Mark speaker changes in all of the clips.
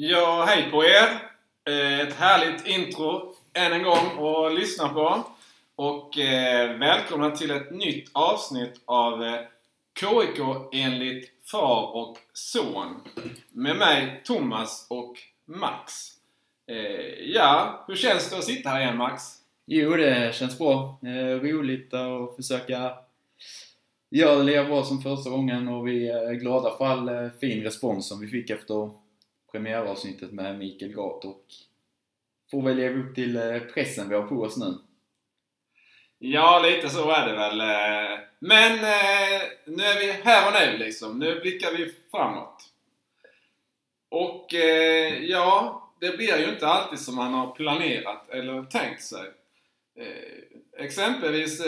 Speaker 1: Ja, hej på er! Eh, ett härligt intro än en gång att lyssna på. Och eh, välkomna till ett nytt avsnitt av eh, KIK enligt far och son. Med mig Thomas och Max. Eh, ja, hur känns det att sitta här igen Max?
Speaker 2: Jo, det känns bra. Eh, roligt att försöka göra det lika bra som första gången och vi är glada för all eh, fin respons som vi fick efter premiäravsnittet med Mikael Gat och får väl leva upp till eh, pressen vi har på oss nu.
Speaker 1: Ja, lite så är det väl. Eh, men eh, nu är vi här och nu liksom. Nu blickar vi framåt. Och ja, det blir ju inte alltid som man har planerat eller tänkt sig. Exempelvis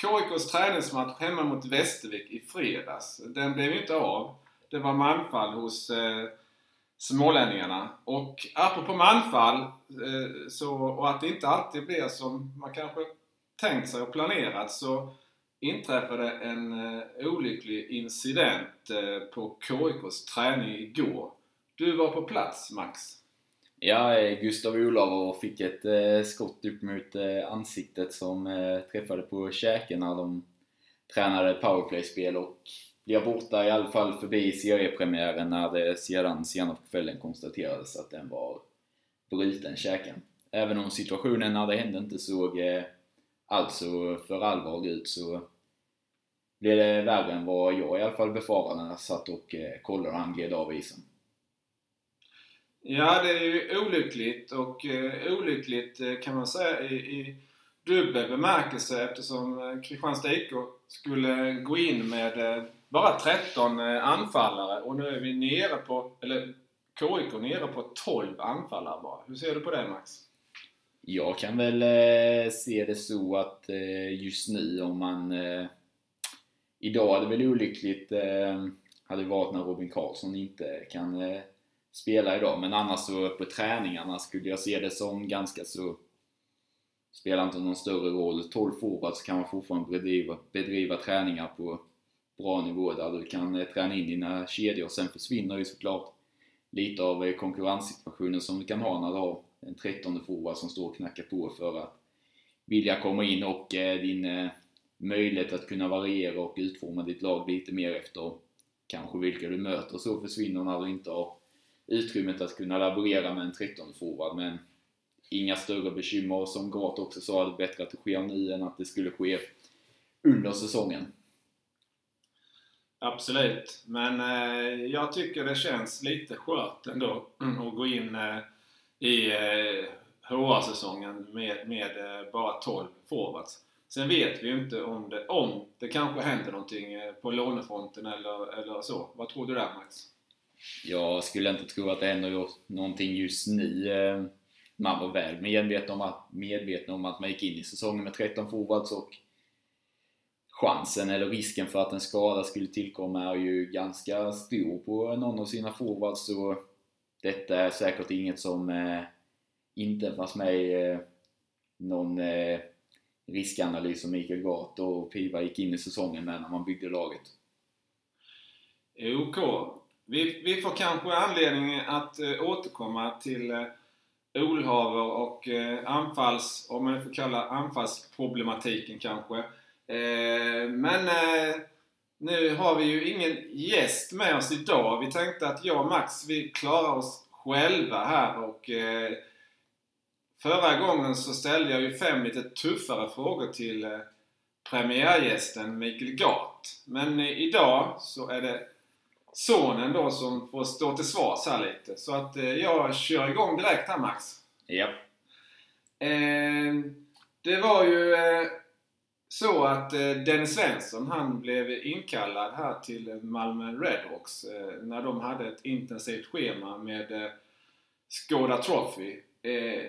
Speaker 1: KIKs träningsmatch hemma mot Västervik i fredags. Den blev ju inte av. Det var manfall hos eh, smålänningarna. Och apropå manfall, eh, så, och att det inte alltid blir som man kanske tänkt sig och planerat så inträffade en eh, olycklig incident eh, på KIKs träning igår. Du var på plats Max.
Speaker 2: Ja, eh, Gustav Olav fick ett eh, skott upp mot eh, ansiktet som eh, träffade på käken när de tränade powerplay-spel och blev borta i alla fall förbi seriepremiären när det sedan senare på kvällen konstaterades att den var bruten käken. Även om situationen när det hände inte såg eh, alltså för allvarlig ut så blev det värre än vad jag i alla fall befarade när jag satt och eh, kollade och han gled av isen.
Speaker 1: Ja, det är ju olyckligt och eh, olyckligt eh, kan man säga i, i dubbel bemärkelse eftersom eh, Kristianstad IK skulle gå in med eh, bara 13 eh, anfallare och nu är vi nere på, eller KIK nere på 12 anfallare bara. Hur ser du på det Max?
Speaker 2: Jag kan väl eh, se det så att eh, just nu om man... Eh, idag det väl olyckligt eh, hade varit när Robin Karlsson inte kan eh, spela idag. Men annars så på träningarna skulle jag se det som ganska så... Spelar inte någon större roll. 12 forwards kan man fortfarande bedriva, bedriva träningar på bra nivå där du kan eh, träna in dina kedjor. Sen försvinner ju såklart lite av eh, konkurrenssituationen som du kan ha när du har en 13 forward som står och knackar på för att vilja komma in och eh, din möjlighet att kunna variera och utforma ditt lag lite mer efter kanske vilka du möter så försvinner när du inte har utrymmet att kunna laborera med en 13 forward men inga större bekymmer som Gart också sa, det är bättre att det sker nu än att det skulle ske under säsongen.
Speaker 1: Absolut, men eh, jag tycker det känns lite skört ändå att gå in eh, i eh, HR-säsongen med, med eh, bara 12 forwards. Sen vet vi ju inte om det, om det kanske händer någonting eh, på lånefronten eller, eller så. Vad tror du där Max?
Speaker 2: Jag skulle inte tro att det händer någonting just nu. Eh, Man var väl medveten om att, medveten om att man gick in i säsongen med 13 forwards och chansen eller risken för att en skada skulle tillkomma är ju ganska stor på någon av sina forwards så detta är säkert inget som eh, inte fanns med i eh, någon eh, riskanalys som Mikael Gart och Piva gick in i säsongen med när man byggde laget.
Speaker 1: OK. Vi, vi får kanske anledning att eh, återkomma till eh, Olhaver och eh, anfalls, om man får kalla anfallsproblematiken kanske. Eh, men eh, nu har vi ju ingen gäst med oss idag. Vi tänkte att jag och Max, vi klarar oss själva här och eh, Förra gången så ställde jag ju fem lite tuffare frågor till premiärgästen Mikael Gart. Men idag så är det sonen då som får stå till svars här lite. Så att jag kör igång direkt här Max.
Speaker 2: Ja.
Speaker 1: Det var ju så att eh, Dennis Svensson han blev inkallad här till Malmö Redhawks eh, när de hade ett intensivt schema med eh, Skoda Trophy. Eh,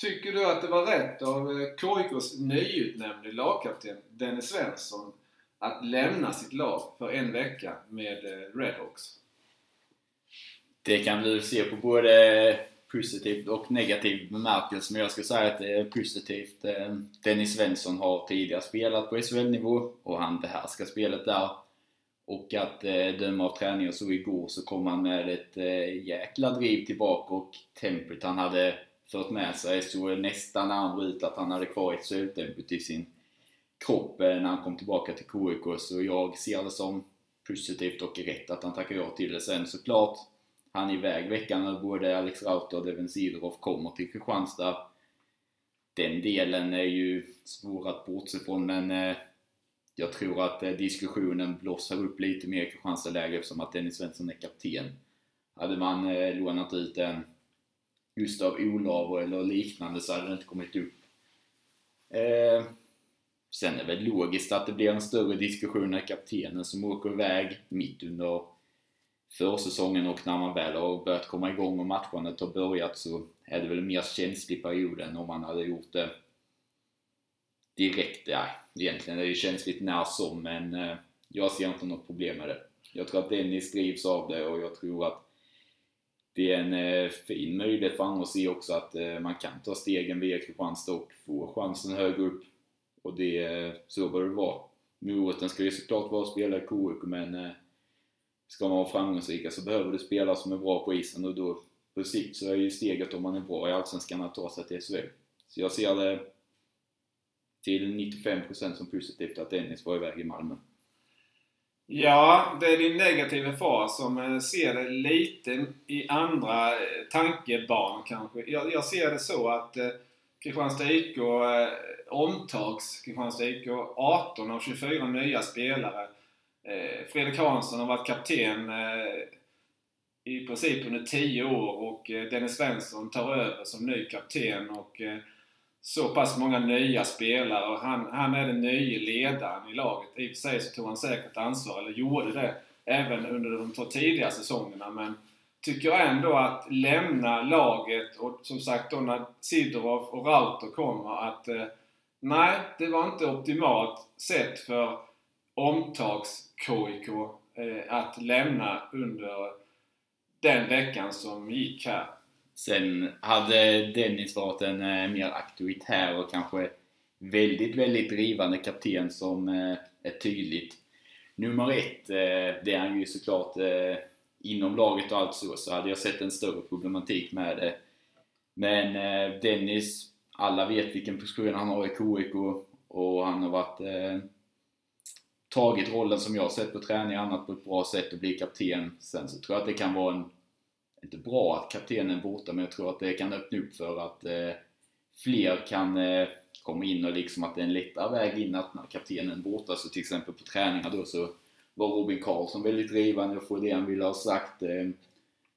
Speaker 1: tycker du att det var rätt av eh, KIKs nyutnämnde lagkapten Dennis Svensson att lämna sitt lag för en vecka med eh, Redhawks?
Speaker 2: Det kan du se på både positivt och negativt bemärkelse, men jag skulle säga att det är positivt. Eh, Dennis Svensson har tidigare spelat på SHL-nivå och han behärskar spelet där. Och att eh, döma av träningen så igår så kom han med ett eh, jäkla driv tillbaka och tempot han hade fört med sig såg nästan andra ut att han hade kvar ett söktempot i sin kropp eh, när han kom tillbaka till KIK. Så jag ser det som positivt och rätt att han tackar ja till det. Sen såklart, han är iväg veckan när både Alex Rauter och Devin Sidorov kommer till Kristianstad. Den delen är ju svår att bortse från men eh, jag tror att eh, diskussionen blossar upp lite mer i Kristianstad-läge eftersom att Dennis Svensson är kapten. Hade man eh, lånat ut en Gustav Olav eller liknande så hade det inte kommit upp. Eh, sen är det väl logiskt att det blir en större diskussion när kaptenen som åker iväg mitt under försäsongen och när man väl har börjat komma igång och matchandet har börjat så är det väl en mer känslig period än om man hade gjort det direkt. Ja, egentligen är det ju känsligt när som men eh, jag ser inte något problem med det. Jag tror att Dennis drivs av det och jag tror att det är en eh, fin möjlighet för andra att se också att eh, man kan ta stegen via Kristianstad och få chansen högre upp. Och det, så bör det vara. Moroten ska ju såklart vara att spela i KUK, men ska man vara framgångsrika så behöver du spelare som är bra på isen och då på sikt så är ju steget om man är bra i Allsvenskan att ta sig till SHL. Så jag ser det till 95% som positivt att Dennis var iväg i Malmö.
Speaker 1: Ja, det är din negativa far som eh, ser det lite i andra eh, tankebarn tankebanor kanske. Jag, jag, ser det så att eh, Kristianstad IK eh, omtags Kristianstad IK 18 av 24 nya spelare. Eh, Fredrik Hansson har varit kapten eh, i princip under 10 år och eh, Dennis Svensson tar över som ny kapten och eh, så pass många nya spelare och han, han är den nya ledaren i laget. I och för sig så tog han säkert ansvar, eller gjorde det, även under de två tidiga säsongerna. Men tycker jag ändå att lämna laget och som sagt då när Sidorov och Rauter kommer att eh, nej, det var inte optimalt sett för omtags-KIK eh, att lämna under den veckan som gick här.
Speaker 2: Sen hade Dennis varit en eh, mer auktoritär och kanske väldigt, väldigt drivande kapten som eh, är tydligt nummer ett. Eh, det är han ju såklart eh, inom laget och allt så, så hade jag sett en större problematik med det. Men eh, Dennis, alla vet vilken position han har i KIK och han har varit eh, tagit rollen som jag sett på träning och annat på ett bra sätt och blir kapten. Sen så tror jag att det kan vara en inte bra att kaptenen är borta, men jag tror att det kan öppna upp för att eh, fler kan eh, komma in och liksom att det är en lättare väg in att när kaptenen är borta, så till exempel på träningar då så var Robin Karlsson väldigt drivande och få det han ville ha sagt. Eh,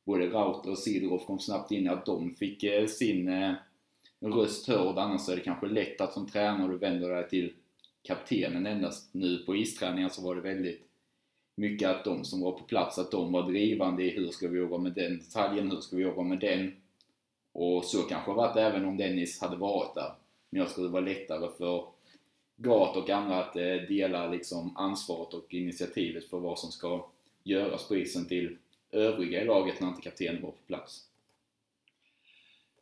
Speaker 2: både Rauter och Sidorov kom snabbt in att de fick eh, sin eh, röst hörd, annars är det kanske lätt att som tränare du vänder dig till kaptenen endast. Nu på isträningar så var det väldigt mycket att de som var på plats, att de var drivande i hur ska vi jobba med den detaljen, hur ska vi jobba med den? Och så kanske det varit även om Dennis hade varit där. Men jag tror det var lättare för Gat och andra att eh, dela liksom ansvaret och initiativet för vad som ska göras på isen till övriga i laget när inte kaptenen var på plats.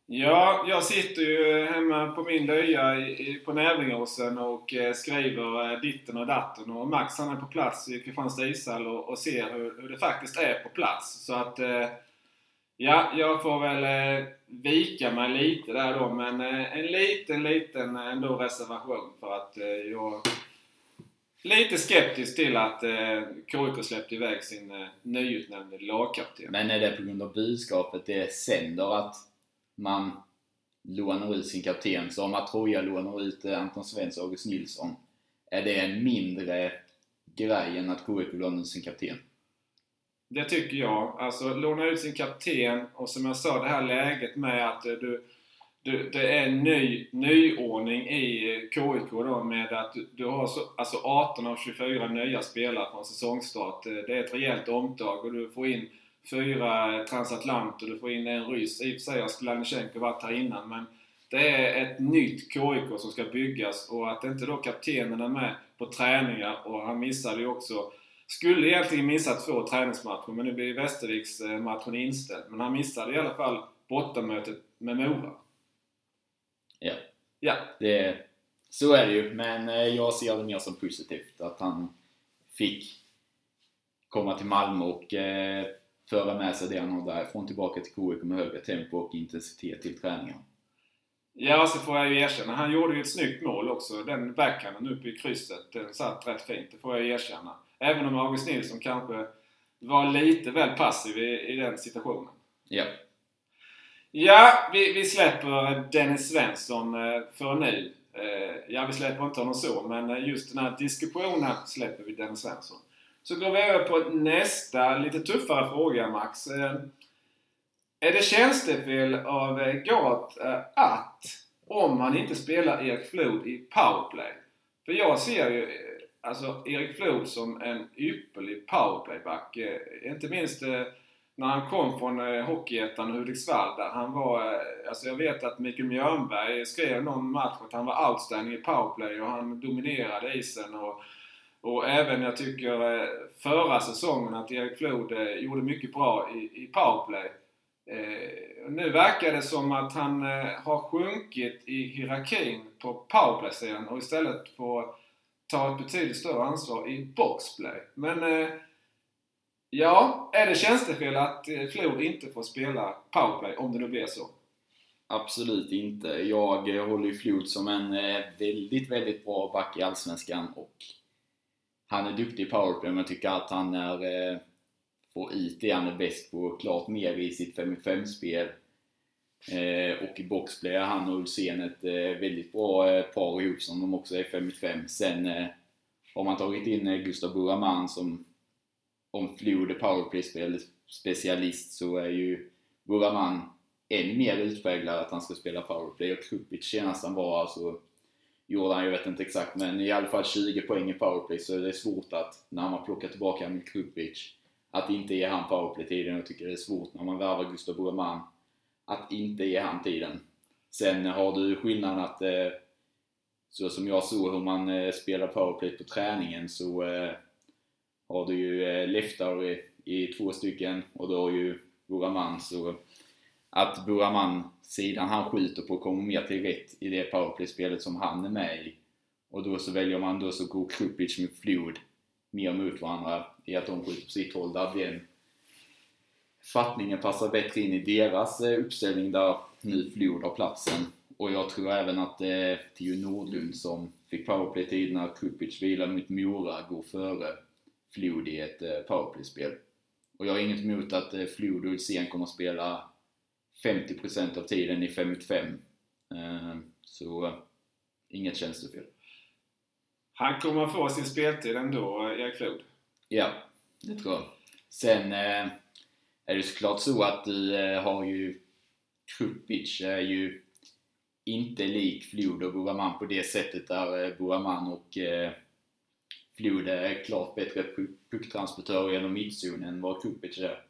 Speaker 1: Ja, jag sitter ju hemma på min lya på Nävlingåsen och eh, skriver eh, ditten och datten. Och Max han är på plats i Kristianstad ishall och, och ser hur, hur, det faktiskt är på plats. Så att... Eh, ja, jag får väl vika mig lite där då. Men en liten, liten ändå reservation för att jag... Lite skeptisk till att eh, KIK släppte iväg sin eh, nyutnämnde lagkapten.
Speaker 2: Men är det på grund av budskapet det sänder att man lånar ut sin kapten. Så om Atroja lånar ut eh, Anton Svensson och August Nilsson, är det en mindre grej än att KIK lånar ut sin kapten?
Speaker 1: Det tycker jag. Alltså låna ut sin kapten och som jag sa det här läget med att eh, du, du, det är en ny nyordning i eh, KIK då med att du, du har så, alltså 18 av 24 nya spelare från säsongstart. Det är ett rejält omtag och du får in fyra transatlanter, du får in en ryss. I och för sig har Skladnysjenko varit här innan men det är ett nytt KIK som ska byggas och att inte då kaptenen är med på träningar och han missade ju också skulle egentligen missa två träningsmatcher men nu blir Västerviks eh, matchen inställd. Men han missade i alla fall bortamötet med Mora.
Speaker 2: Ja.
Speaker 1: Ja.
Speaker 2: Det, så är det ju, men eh, jag ser det mer som positivt att han fick komma till Malmö och eh, föra med sig det han har därifrån tillbaka till KIK med högre tempo och intensitet till träningen.
Speaker 1: Ja, så får jag ju erkänna. Han gjorde ju ett snyggt mål också. Den backhanden uppe i krysset, den satt rätt fint. Det får jag erkänna. Även om August Nilsson kanske var lite väl passiv i, i den situationen.
Speaker 2: Ja.
Speaker 1: Ja, vi, vi släpper Dennis Svensson eh, för nu. Eh, ja, vi släpper inte honom så, men eh, just den här diskussionen släpper vi Dennis Svensson. Så går vi över på nästa lite tuffare fråga Max. Eh, är det tjänstefel av Gat eh, att, om han inte spelar Erik Flod i powerplay? För jag ser ju eh, alltså Erik Flod som en ypperlig powerplayback. Inte minst när han kom från Hockeyettan och Hudiksvall där han var... Alltså jag vet att Mikael Mjörnberg skrev någon match att han var outstanding i powerplay och han dominerade isen och... Och även jag tycker eh, förra säsongen att Erik Flod eh, gjorde mycket bra i, i powerplay. Eh, nu verkar det som att han eh, har sjunkit i hierarkin på powerplay-sidan och istället får ta ett betydligt större ansvar i boxplay. Men eh, Ja, är det tjänstefel att eh, Flod inte får spela powerplay om det nu blir så?
Speaker 2: Absolut inte. Jag håller ju Flod som en eh, väldigt, väldigt bra back i Allsvenskan och han är duktig i powerplay men jag tycker att han är, eh, får ut det han är bäst på klart mer i sitt 5-5-spel. Eh, och i boxplay är han och Ulsén ett eh, väldigt bra par ihop som de också är 5-5. Sen har man tagit in Gustav Buraman som om Flod är powerplay specialist så är ju Buraman än mer utpräglad att han ska spela powerplay och Krupic senast han var alltså gjorde han, jag vet inte exakt, men i alla fall 20 poäng i powerplay så det är svårt att, när man plockar tillbaka Emil Krupic, att inte ge han powerplay-tiden. Jag tycker det är svårt när man värvar Gustav Broman att inte ge han tiden. Sen har du skillnaden att, eh, så som jag såg hur man eh, spelar powerplay på träningen så eh, har du ju eh, Leftar i, i två stycken och då har ju Buraman så att Buraman sidan han skjuter på kommer mer till rätt i det powerplay-spelet som han är med i. Och då så väljer man då så går Krupic med Flod mer mot varandra i att de skjuter på sitt håll. Där den fattningen passar bättre in i deras eh, uppställning där nu Flod har platsen. Och jag tror även att eh, det är Theo Nordlund som fick powerplay-tid när Krupic vilar mot Mora går före Flod i ett eh, powerplay-spel. Och jag har inget emot att eh, Flod och Ulsén kommer att spela 50% av tiden i 5 mot 5. Eh, så inget tjänstefel.
Speaker 1: Han kommer att få sin speltid ändå, Erik Flod?
Speaker 2: Ja, det tror jag. Sen är det såklart så att du har ju Krupic är ju inte lik Flod och Buraman på det sättet där Buraman och Flod är klart bättre pucktransportör genom mittzonen än vad Kupic är.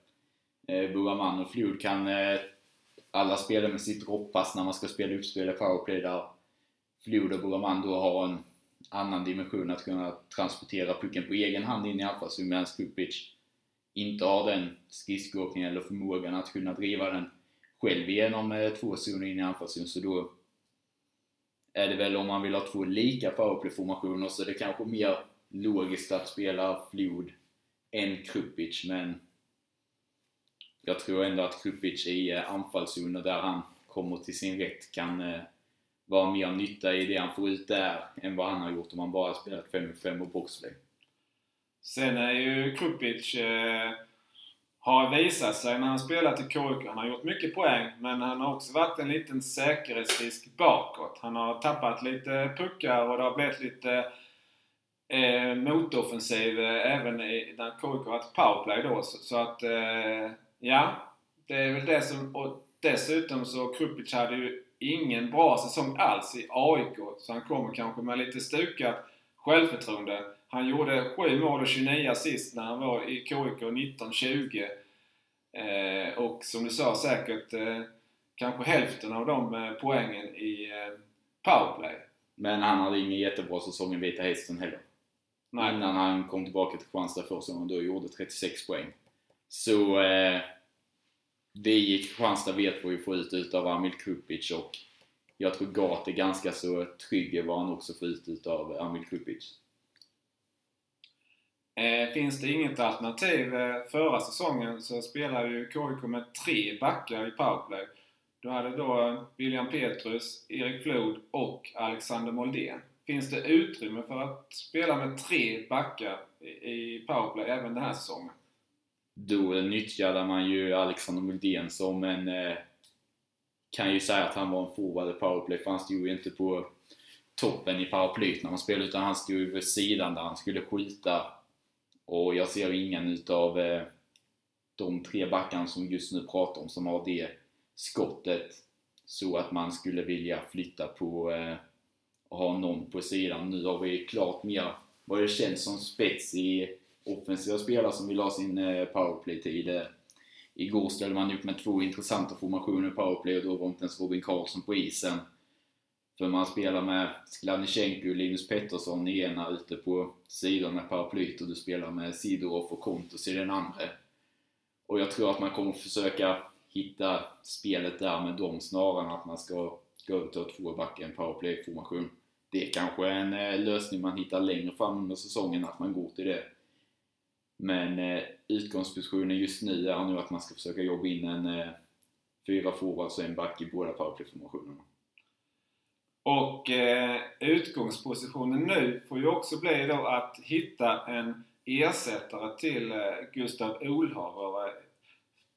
Speaker 2: Eh, Buraman och Flod kan eh, alla spelar med sitt droppass när man ska spela uppspel i powerplay där Flod och Buraman då har en annan dimension att kunna transportera pucken på egen hand in i anfallszon medan Kupic inte har den skridskoåkningen eller förmågan att kunna driva den själv igenom eh, två zoner in i anfallszon. Så då är det väl om man vill ha två lika powerplay-formationer så är det kanske mer logiskt att spela Flod än Krupic, men jag tror ändå att Krupic i eh, anfallszoner där han kommer till sin rätt kan eh, vara mer nytta i det han får ut där än vad han har gjort om han bara spelat 5-5 och boxplay.
Speaker 1: Sen är ju Krupic eh, har visat sig när han spelat i KIK. Han har gjort mycket poäng men han har också varit en liten säkerhetsrisk bakåt. Han har tappat lite puckar och det har blivit lite eh, motoffensiv eh, även i, när KIK har haft powerplay då. Så, så att, eh, ja. Det är väl det som... Och dessutom så Krupic hade ju ingen bra säsong alls i AIK. Så han kommer kanske med lite stukat självförtroende. Han gjorde 7 mål och 29 assist när han var i KIK 1920. Eh, och som du sa säkert eh, kanske hälften av de eh, poängen i eh, powerplay.
Speaker 2: Men han hade ingen jättebra säsong i Vita Hästen heller. Nej. Innan han kom tillbaka till Kristianstad första gången då gjorde 36 poäng. Så eh, det gick Kristianstad vet vad vi får ut utav Amil Krupic och jag tror Gat är ganska så trygg i vad han också får ut utav Amil Krupic.
Speaker 1: Eh, finns det inget alternativ eh, förra säsongen så spelade ju KIK med tre backar i powerplay. Du hade då William Petrus, Erik Flod och Alexander Moldén. Finns det utrymme för att spela med tre backar i powerplay även den här säsongen?
Speaker 2: Då nyttjade man ju Alexander Muldén som en... Eh, kan ju säga att han var en forward i powerplay för han stod ju inte på toppen i paraplyt när man spelade utan han stod ju vid sidan där han skulle skjuta. Och jag ser ingen utav eh, de tre backarna som just nu pratar om som har det skottet så att man skulle vilja flytta på eh, och ha någon på sidan. Nu har vi klart mer vad det känns som spets i offensiva spelare som vill ha sin eh, powerplay-tid. Eh, igår ställde man upp med två intressanta formationer i powerplay och då var inte ens Robin Karlsson på isen. För man spelar med Skladnichenko och Linus Pettersson i ena ute på sidan med paraplyt och du spelar med Sidorov och Kontos i den andra. Och jag tror att man kommer försöka hitta spelet där med dem snarare än att man ska gå över till två backar i en powerplay-formation. Det är kanske en eh, lösning man hittar längre fram under säsongen, att man går till det. Men eh, utgångspositionen just nu är nu att man ska försöka jobba in en eh, fyra forwards och en back i båda powerplay-formationerna.
Speaker 1: Och eh, utgångspositionen nu får ju också bli då att hitta en ersättare till eh, Gustav Olhaver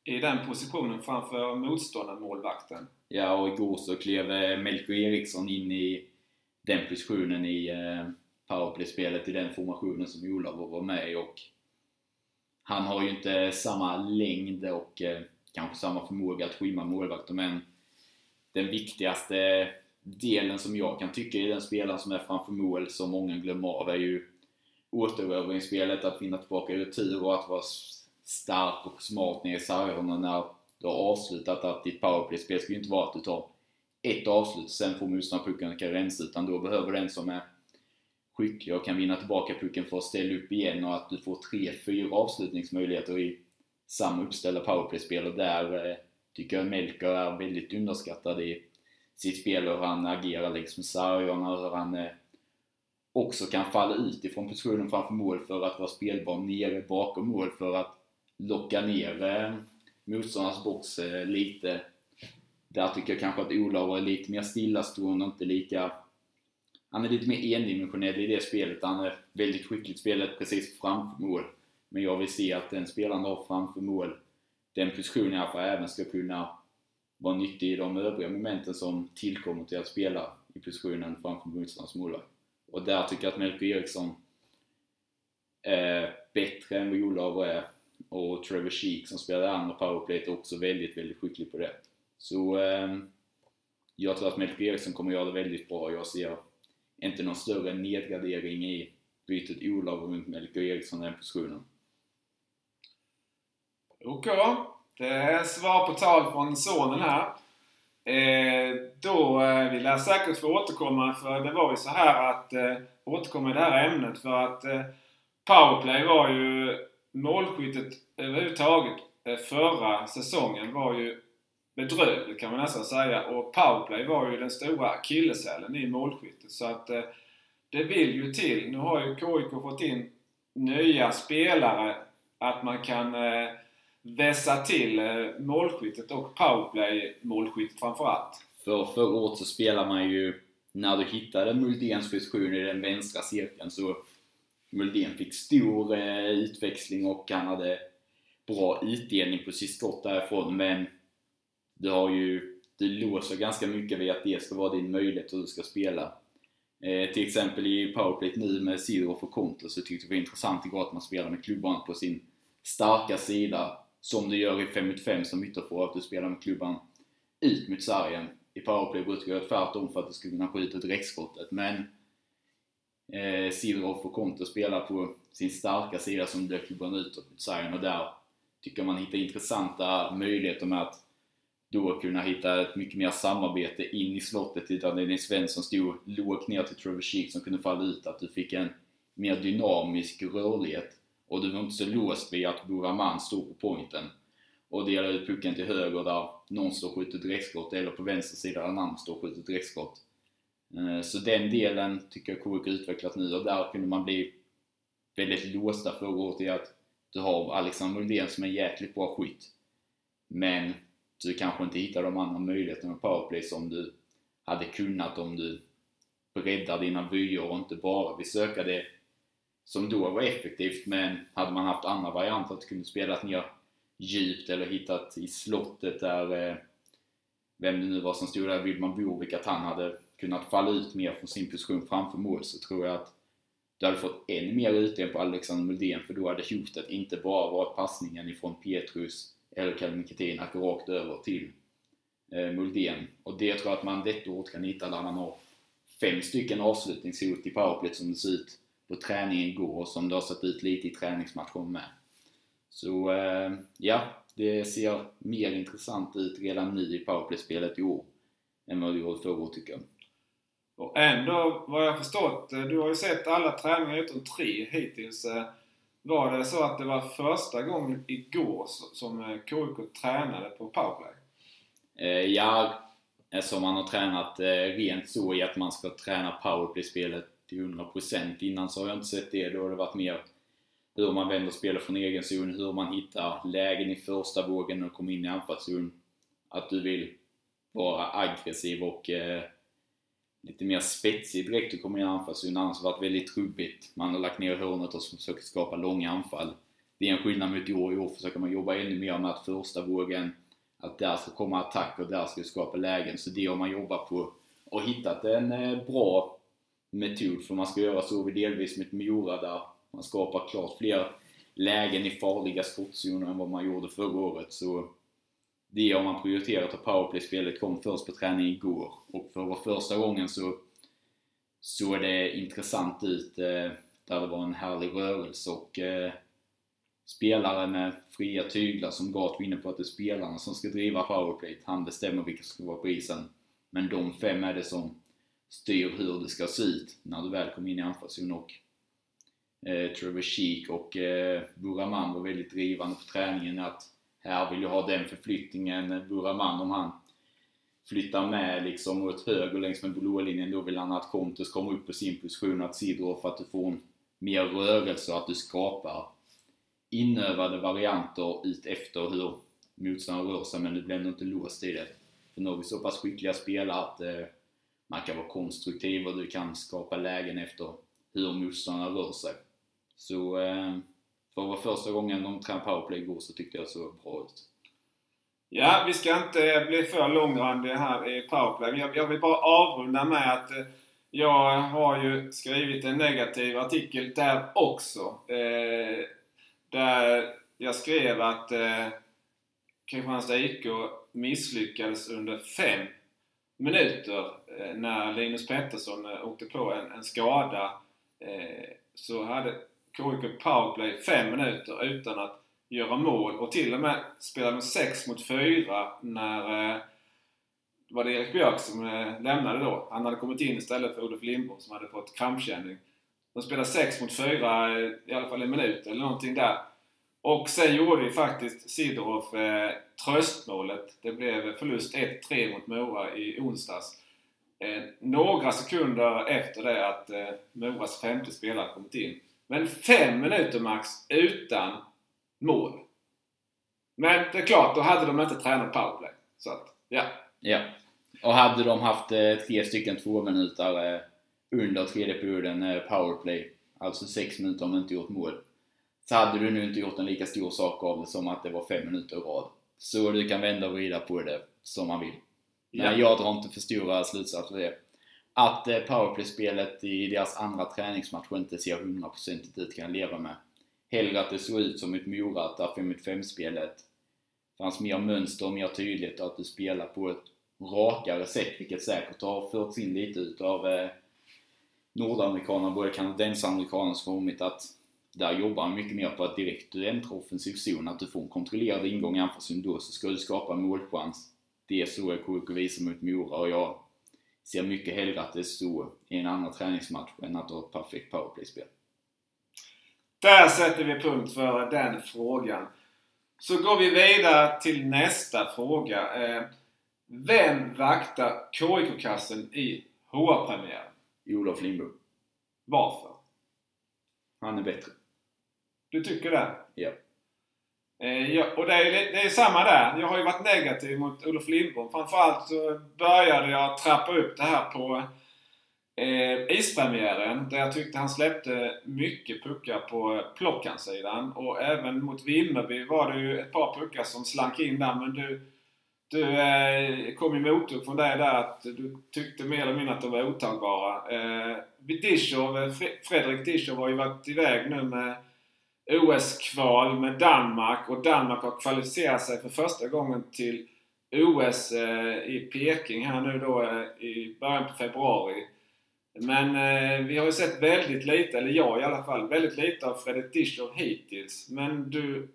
Speaker 1: i den positionen framför motståndarmålvakten.
Speaker 2: Ja, och igår så klev eh, Melko Eriksson in i den positionen i eh, powerplay-spelet i den formationen som Olhaver var med i och han har ju inte samma längd och eh, kanske samma förmåga att skymma målvakter men den viktigaste delen som jag kan tycka i den spelaren som är framför mål som många glömmer av är ju återerövringsspelet, att vinna tillbaka retur och att vara stark och smart nere i sargerna när du har avslutat att ditt powerplay-spel. Ska ju inte vara att du tar ett avslut, sen får motståndaren pucken och kan rensa, utan då behöver den som är skicklig och kan vinna tillbaka pucken för att ställa upp igen och att du får tre, fyra avslutningsmöjligheter i samma uppställda powerplay-spel och där eh, tycker jag Melker är väldigt underskattad i sitt spel och hur han agerar liksom med sargerna och hur han eh, också kan falla ut ifrån positionen framför mål för att vara spelbar nere bakom mål för att locka ner eh, motståndarnas box eh, lite. Där tycker jag kanske att Olav är lite mer stillastående och inte lika... Han är lite mer endimensionell i det spelet. Han är väldigt skickligt spelet precis framför mål. Men jag vill se att den spelaren har framför mål, den positionen i alla fall även ska kunna vara nyttig i de övriga momenten som tillkommer till att spela i positionen framför motståndarens målvakt. Och där tycker jag att Melker Eriksson är bättre än vad Olav är och Trevor Sheek som spelar andra powerplayet är också väldigt, väldigt skicklig på det. Så eh, jag tror att Melker Eriksson kommer göra det väldigt bra. Jag ser inte någon större nedgradering i bytet Olav runt Melker Eriksson i den positionen.
Speaker 1: Okej. Okay. Det är svar på tal från sonen här. Eh, då eh, vill jag säkert få återkomma för det var ju så här att eh, återkomma i det här ämnet för att eh, powerplay var ju målskyttet överhuvudtaget eh, förra säsongen var ju bedrövligt kan man nästan säga och powerplay var ju den stora akilleshälen i målskyttet så att eh, det vill ju till. Nu har ju KIK fått in nya spelare att man kan eh, vässa till eh, målskyttet och powerplay-målskyttet framförallt.
Speaker 2: För förra året så spelar man ju, när du hittade Muldéns position i den vänstra cirkeln så Muldén fick stor eh, utväxling och han hade bra utdelning på sitt skott därifrån men du har ju, du låser ganska mycket vid att det ska vara din möjlighet hur du ska spela. Eh, till exempel i powerplay nu med Sidorov och Konto så tyckte jag det var intressant igår att man spelar med klubban på sin starka sida som du gör i 5 mot 5 som ytterforward, att du spelar med klubban ut mot sargen. I powerplay brukar jag göra tvärtom för att du ska kunna skjuta direktskottet, men eh, Sidorov och Konto spelar på sin starka sida som drar klubban utåt mot sargen och där tycker man hittar intressanta möjligheter med att då kunna hitta ett mycket mer samarbete in i slottet utan det Dennis Svensson stod lågt ner till Trevor Sheek som kunde falla ut, att du fick en mer dynamisk rörlighet och du var inte så låst vid att Buraman stod på pointen och delar ut pucken till höger där någon står och skjuter direktskott eller på vänster sida där en annan står och skjuter direktskott. Eh, så den delen tycker jag KIK utvecklat nu och där kunde man bli väldigt låsta förra året i att du har Alexander Lundén som är en jäkligt bra skytt. Men du kanske inte hittar de andra möjligheterna med powerplay som du hade kunnat om du breddar dina vyer och inte bara vill söka det som då var effektivt. Men hade man haft andra varianter att kunna spela ner djupt eller hittat i slottet där eh, vem det nu var som stod där, Wilman Borvik, att han hade kunnat falla ut mer från sin position framför mål så tror jag att du hade fått än mer utdelning på Alexander Muldén för då hade hotet inte bara varit passningen ifrån Petrus eller Calvin Ketinak rakt över till eh, Muldén. Och det tror jag att man detta året kan hitta där man har fem stycken avslutningshot i powerplay som det ser ut på träningen igår och som det har sett ut lite i träningsmatchen med. Så eh, ja, det ser mer intressant ut redan nu i powerplay-spelet i år än vad det gjorde förra året tycker jag.
Speaker 1: Och ändå, vad jag förstått, eh, du har ju sett alla träningar utom tre hittills. Eh, var det så att det var första gången igår som eh, KIK tränade på powerplay?
Speaker 2: Eh, ja, som man har tränat eh, rent så i att man ska träna powerplay-spelet till 100% innan så har jag inte sett det. Då har det varit mer hur man vänder spelet från egen zon, hur man hittar lägen i första vågen och kommer in i anfallszon. Att du vill vara aggressiv och eh, lite mer spetsig direkt du kommer in i anfallszon. Annars har det varit väldigt trubbigt. Man har lagt ner hörnet och försökt skapa långa anfall. Det är en skillnad mot i år. I år försöker man jobba ännu mer med att första vågen, att där ska komma attacker, där ska du skapa lägen. Så det har man jobbat på och hittat en eh, bra metod för man ska göra så vi delvis med Mora där man skapar klart fler lägen i farliga skottzoner än vad man gjorde förra året. Så det har man prioriterat och powerplay-spelet kom först på träning igår. Och för att vara första gången så såg det intressant ut eh, där det var en härlig rörelse och eh, spelare med fria tyglar som Gart var inne på att det är spelarna som ska driva powerplay. Han bestämmer vilka som ska vara på isen. Men de fem är det som styr hur det ska se ut när du väl kommer in i anfallszon och eh, Trevor Sheek och eh, Buraman var väldigt drivande på träningen att här vill jag ha den förflyttningen. Buraman om han flyttar med liksom åt höger längs med blåa linjen då vill han att Kontus kommer upp på sin position att Sidorov för att du får en mer rörelse och att du skapar inövade varianter ut efter hur motståndaren rör sig men du blir ändå inte låst i det. För nu har vi så pass skickliga spelare att eh, man kan vara konstruktiv och du kan skapa lägen efter hur motståndaren rör sig. Så eh, för att vara första gången de tränade powerplay igår så tyckte jag det såg bra ut.
Speaker 1: Ja, vi ska inte bli för långrandiga här i powerplay. Jag, jag vill bara avrunda med att eh, jag har ju skrivit en negativ artikel där också. Eh, där jag skrev att eh, Kristianstad IK misslyckades under fem minuter eh, när Linus Pettersson eh, åkte på en, en skada eh, så hade KIK powerplay 5 minuter utan att göra mål och till och med spelade de 6 mot 4 när eh, det var det Erik Björk som eh, lämnade då. Han hade kommit in istället för Olof Lindbom som hade fått krampkänning. De spelade 6 mot 4 eh, i alla fall en minut eller någonting där. Och sen gjorde ju faktiskt Sidorov eh, tröstmålet. Det blev förlust 1-3 mot Mora i onsdags. Eh, några sekunder efter det att eh, Moras femte spelare kommit in. Men fem minuter max utan mål. Men det är klart, då hade de inte tränat powerplay. Så att, ja.
Speaker 2: Ja. Och hade de haft eh, tre stycken två minuter eh, under tredje perioden eh, powerplay, alltså sex minuter om de inte gjort mål, så hade du nu inte gjort en lika stor sak av det som att det var fem minuter i rad. Så du kan vända och vrida på det som man vill. Men ja. jag drar inte för stora slutsatser av det. Att eh, powerplay-spelet i deras andra träningsmatch inte ser 100% ut kan jag leva med. Hellre att det såg ut som ett Mora, att där 5 5-spelet fanns mer mönster och mer tydligt och att du spelar på ett rakare sätt, vilket säkert har förts in lite utav eh, nordamerikaner, både kanadensare som kommit att där jobbar man mycket mer på att direkt du äntrar offensiv zon, att du får en kontrollerad ingång i anfallszon då så ska du skapa en målchans. Det är så jag KK visa mot Mora och jag ser mycket hellre att det så i en annan träningsmatch än att du har ett perfekt powerplay-spel.
Speaker 1: Där sätter vi punkt för den frågan. Så går vi vidare till nästa fråga. Eh, vem vaktar KIK-kassen i HR-premiären?
Speaker 2: Olof Lindbom.
Speaker 1: Varför?
Speaker 2: Han är bättre.
Speaker 1: Du tycker det?
Speaker 2: Ja.
Speaker 1: Eh, ja, och det är, det är samma där. Jag har ju varit negativ mot Olof Lindbom. Framförallt så började jag trappa upp det här på eh, ispremiären. Där jag tyckte han släppte mycket puckar på plockansidan. Och även mot Vimmerby var det ju ett par puckar som slank in där. Men du, du eh, kom ju mothugg från dig där att du tyckte mer eller mindre att de var otagbara. Eh, Dishov, eh, Fredrik Dishov har ju varit iväg nu med OS-kval med Danmark och Danmark har kvalificerat sig för första gången till OS eh, i Peking här nu då eh, i början på februari. Men eh, vi har ju sett väldigt lite, eller jag i alla fall, väldigt lite av Fredrik Dishov hittills. Men du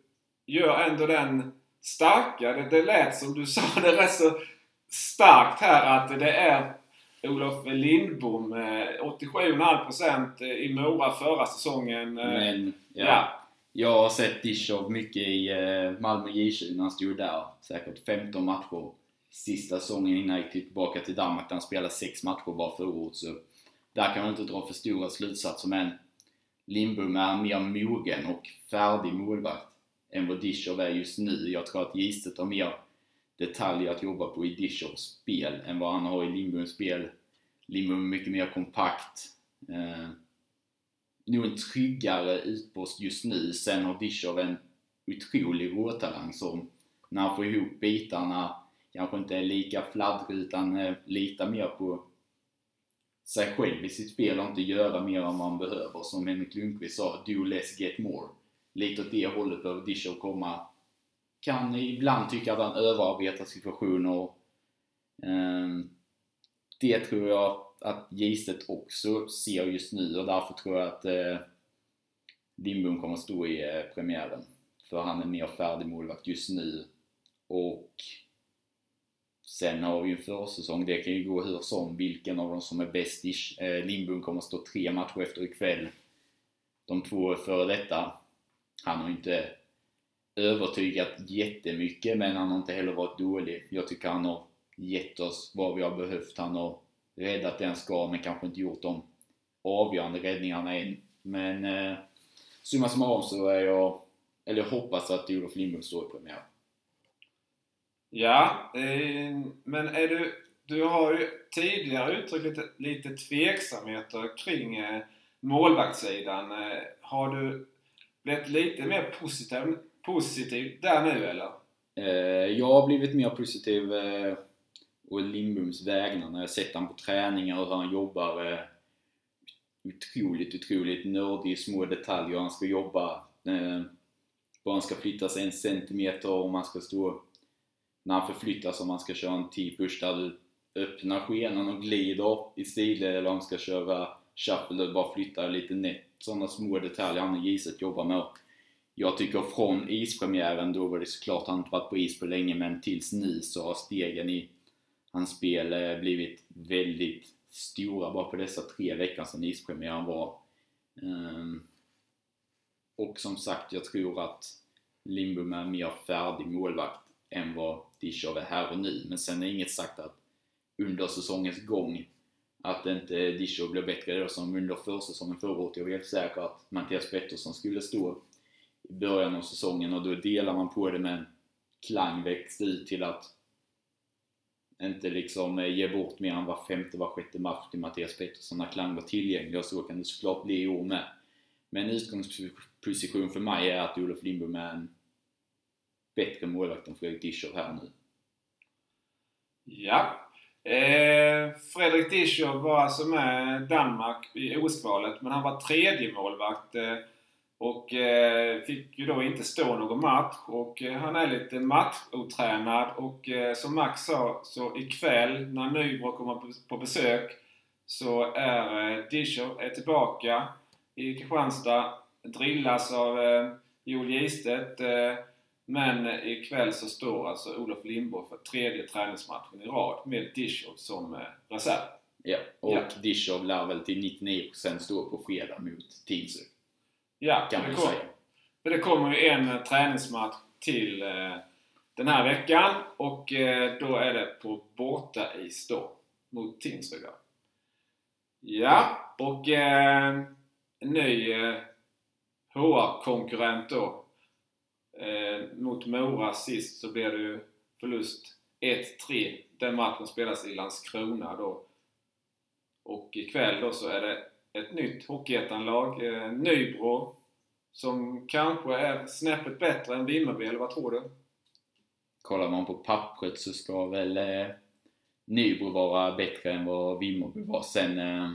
Speaker 1: gör ändå den starka. Det, det lät som du sa det rätt så starkt här att det är Olof Lindbom, 87,5% i Mora förra säsongen.
Speaker 2: Men, ja. ja. Jag har sett Dishov mycket i eh, Malmö J20 när han stod där. Säkert 15 matcher sista säsongen innan jag gick tillbaka till Danmark där han spelade 6 matcher bara förra året. Så där kan man inte dra för stora slutsatser men Lindbom är mer mogen och färdig målvakt än vad Dishov är just nu. Jag tror att Gistet har mer detaljer att jobba på i Dishovs spel än vad han har i Lindboms spel. Lindbom är mycket mer kompakt. Eh, Nog en tryggare utpost just nu. Sen har Dishov en otrolig råtalang som när han får ihop bitarna kanske inte är lika fladdrig utan eh, litar mer på sig själv i sitt spel och inte göra mer än man behöver. Som Henrik Lundqvist sa, do less, get more. Lite åt det hållet behöver Dishov komma. Kan ibland tycka att han överarbetar situationer. Ehm, det tror jag att Gistet också ser just nu och därför tror jag att eh, Lindbom kommer att stå i eh, premiären. För han är mer färdig målvakt just nu. Och sen har vi ju en försäsong, det kan ju gå hur som, vilken av dem som är bäst. Eh, Lindbom kommer att stå tre matcher efter ikväll. De två före detta. Han har inte övertygat jättemycket men han har inte heller varit dålig. Jag tycker han har gett oss vad vi har behövt. Han har räddat den ska men kanske inte gjort de avgörande räddningarna än. Men eh, summa summarum så är jag, eller jag hoppas att Olof Lindbom står i premiär.
Speaker 1: Ja, eh, men är du, du har ju tidigare uttryckt lite, lite tveksamheter kring eh, målvaktssidan. Eh, har du blivit lite mer positiv, positiv där nu eller?
Speaker 2: Eh, jag har blivit mer positiv eh, och Lindboms vägnar när jag sett honom på träningar och hur han jobbar. Eh, otroligt, otroligt nördig i små detaljer. Han ska jobba eh, bara han ska flytta sig en centimeter om man ska stå när han förflyttas om man ska köra en T-push där du öppnar skenan och glider i sidled eller om man ska köra shuffle och bara flyttar lite nätt. Sådana små detaljer han och Giset jobbar med. Jag tycker från ispremiären, då var det såklart han inte varit på is på länge, men tills nu så har stegen i hans spel eh, blivit väldigt stora bara på dessa tre veckor sedan ispremiären var. Ehm, och som sagt, jag tror att Lindbom är mer färdig målvakt än vad Dishov är här och nu. Men sen är inget sagt att under säsongens gång att inte Dishov blir bättre då som under försäsongen förra året. Jag är helt säker att Mattias Pettersson skulle stå i början av säsongen och då delar man på det men Klang växte ut till att inte liksom eh, ge bort mer än var femte, var sjätte match till Mattias Pettersson när Klang var tillgänglig och så kan det såklart bli i år med. Men utgångsposition för mig är att Olof Lindbom är en bättre målvakt än Fredrik Dischow här nu.
Speaker 1: Ja. Eh, Fredrik Dischow var alltså med Danmark i OS-kvalet men han var tredje målvakt eh, och eh, fick ju då inte stå någon match och eh, han är lite matchotränad och eh, som Max sa så ikväll när Nybro kommer på, på besök så är eh, Dischow är tillbaka i Kristianstad. Drillas av eh, Joel Gistedt. Eh, men ikväll så står alltså Olof Lindborg för tredje träningsmatchen i rad med Dischow som eh, reserv.
Speaker 2: Ja, och ja. Dischow lär väl till 99% stå på fredag mot Tingsryd.
Speaker 1: Ja, kan det, kom, för det kommer ju en eh, träningsmatch till eh, den här veckan och eh, då är det på bortais då mot Tingsryd. Ja, och eh, ny eh, HR-konkurrent då. Eh, mot Mora sist så blev det ju förlust 1-3. Den matchen spelas i Landskrona då. Och ikväll då så är det ett nytt Hockeyettan-lag, eh, Nybro, som kanske är snäppet bättre än Vimmerby, eller vad tror du?
Speaker 2: Kollar man på pappret så ska väl eh, Nybro vara bättre än vad Vimmerby var. Sen eh,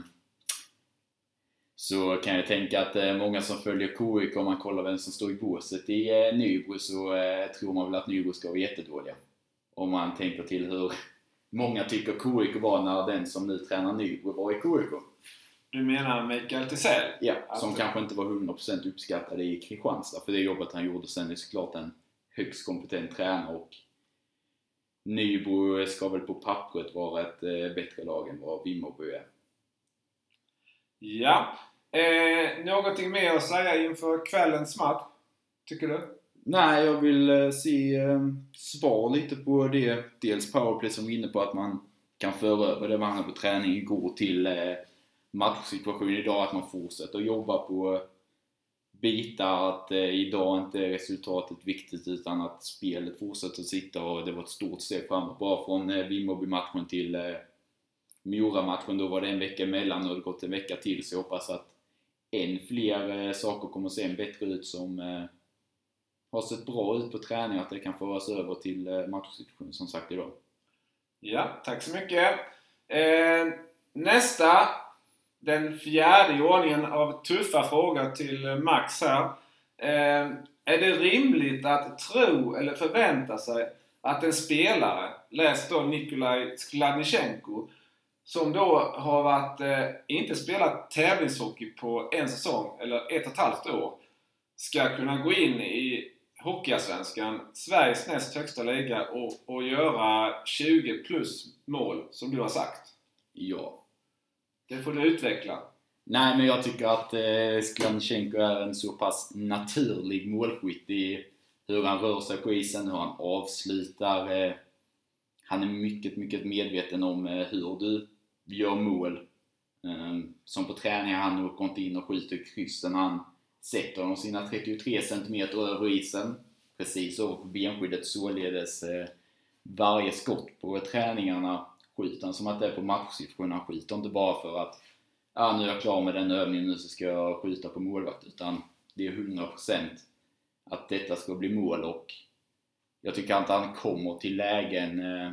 Speaker 2: så kan jag tänka att eh, många som följer KIK, om man kollar vem som står i båset i eh, Nybro, så eh, tror man väl att Nybro ska vara jättedåliga. Om man tänker till hur många tycker KIK var när den som nu tränar Nybro var i KIK.
Speaker 1: Du menar Mikael Tisell?
Speaker 2: Ja, som
Speaker 1: Alltså-
Speaker 2: kanske inte var 100% uppskattad i Kristianstad för det jobbet han gjorde. Sen är såklart en högst kompetent tränare och Nybro ska väl på pappret vara ett eh, bättre lag än vad Vimmerby är.
Speaker 1: Ja. Eh, någonting mer att säga inför kvällens match? Tycker du?
Speaker 2: Nej, jag vill eh, se eh, svar lite på det. Dels powerplay som är inne på att man kan föra över det man hade på träning igår till eh, matchsituation idag. Att man fortsätter jobba på bitar. Att eh, idag inte är resultatet viktigt utan att spelet fortsätter sitta och det var ett stort steg framåt. Bara från eh, Vimmerby-matchen till eh, Mora-matchen. Då var det en vecka emellan och det har gått en vecka till så jag hoppas att än fler eh, saker kommer att se en bättre ut som eh, har sett bra ut på träning att det kan föras över till eh, matchsituationen som sagt idag.
Speaker 1: Ja, tack så mycket. Eh, nästa, den fjärde i ordningen av tuffa frågor till Max här. Eh, är det rimligt att tro eller förvänta sig att en spelare, läs då Nikolaj Skladnichenko, som då har varit, eh, inte spelat tävlingshockey på en säsong eller ett och ett halvt år, ska kunna gå in i Hockeyallsvenskan, Sveriges näst högsta liga och, och göra 20 plus mål, som du har sagt.
Speaker 2: Ja.
Speaker 1: Det får du utveckla.
Speaker 2: Nej, men jag tycker att eh, Skladnichenko är en så pass naturlig målskytt i hur han rör sig på isen, hur han avslutar. Eh, han är mycket, mycket medveten om eh, hur du gör mål. Eh, som på träningar, han åker inte in och skjuter kryssen. Han sätter de sina 33 cm över isen. Precis över på benskyddet således. Eh, varje skott på träningarna skiten som att det är på matchsituationen. Han skiter. inte bara för att ja, nu är jag klar med den övningen, nu så ska jag skjuta på målvakt. Utan det är 100% att detta ska bli mål och jag tycker att han kommer till lägen eh,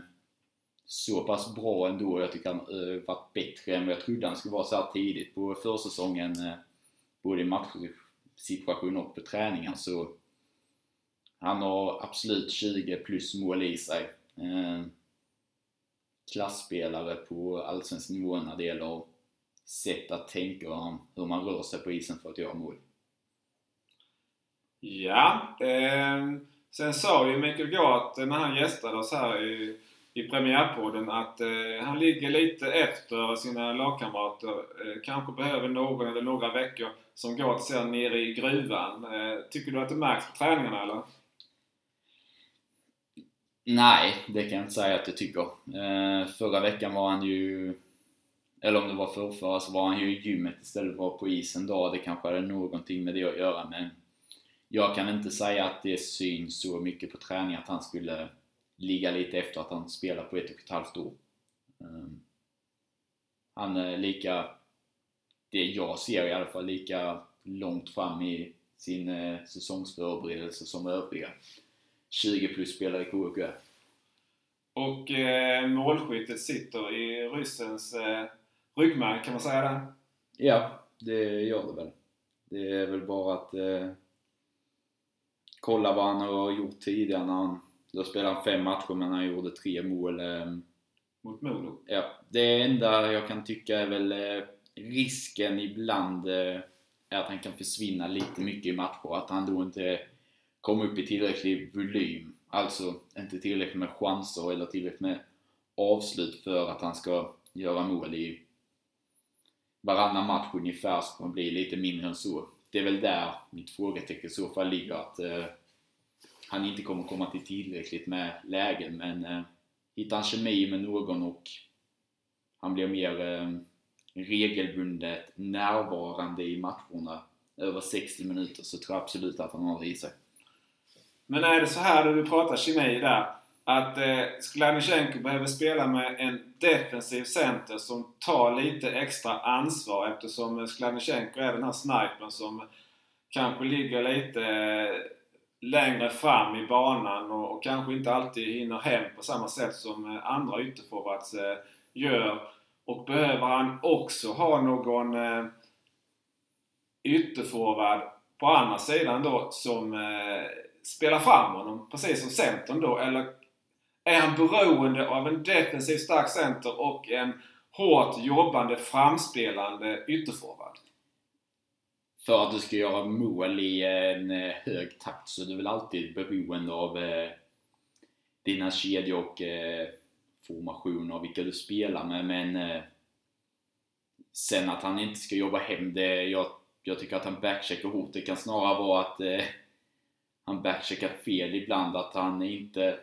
Speaker 2: så pass bra ändå. Jag tycker han har varit bättre än vad jag trodde han skulle vara så här tidigt på försäsongen. Eh, både i matchsituation och på träningar. Så han har absolut 20 plus mål i sig. Eh, klassspelare på allsvensk nivå när det gäller sätt att tänka och hur man rör sig på isen för att göra mål.
Speaker 1: Ja, eh, sen sa ju Mikael Gart eh, när han gästade oss här i, i premiärpodden att eh, han ligger lite efter sina lagkamrater. Eh, kanske behöver någon eller några veckor som Gart sen nere i gruvan. Eh, tycker du att det märks på träningarna eller?
Speaker 2: Nej, det kan jag inte säga att jag tycker. Eh, förra veckan var han ju, eller om det var förrförra, så var han ju i gymmet istället för att vara på isen då. Det kanske hade någonting med det att göra, men jag kan inte säga att det syns så mycket på träning att han skulle ligga lite efter att han spelar på ett och ett halvt år. Ehm, han är lika, det jag ser i alla fall, lika långt fram i sin eh, säsongsförberedelse som övriga 20 plus spelare i är.
Speaker 1: Och eh, målskyttet sitter i ryssens eh, ryggmärg, kan man säga det?
Speaker 2: Ja, det gör det väl. Det är väl bara att eh, kolla vad han har gjort tidigare när han, då spelade han fem matcher men han gjorde tre mål. Eh,
Speaker 1: Mot Modo.
Speaker 2: ja, det enda jag kan tycka är väl eh, risken ibland eh, är att han kan försvinna lite mycket i matcher. Att han då inte komma upp i tillräcklig volym. Alltså inte tillräckligt med chanser eller tillräckligt med avslut för att han ska göra mål i varannan match ungefär så kommer bli lite mindre än så. Det är väl där mitt frågetecken i så fall ligger att eh, han inte kommer komma till tillräckligt med lägen men eh, hittar han kemi med någon och han blir mer eh, regelbundet närvarande i matcherna över 60 minuter så tror jag absolut att han har det i sig.
Speaker 1: Men är det så här när du pratar kemi där att eh, Skladnichenko behöver spela med en defensiv center som tar lite extra ansvar eftersom eh, Skladnysjenko är den här snipern som kanske ligger lite eh, längre fram i banan och, och, kanske inte alltid hinner hem på samma sätt som eh, andra ytterforwards eh, gör. Och behöver han också ha någon eh, ytterforward på andra sidan då som eh, spela fram honom precis som centern då? Eller är han beroende av en defensiv stark center och en hårt jobbande framspelande ytterforward?
Speaker 2: För att du ska göra mål i en eh, hög takt så är du väl alltid beroende av eh, dina kedjor och eh, formationer, vilka du spelar med. Men eh, sen att han inte ska jobba hem det, jag, jag tycker att han backcheckar hårt. Det kan snarare vara att eh, han backcheckar fel ibland, att han inte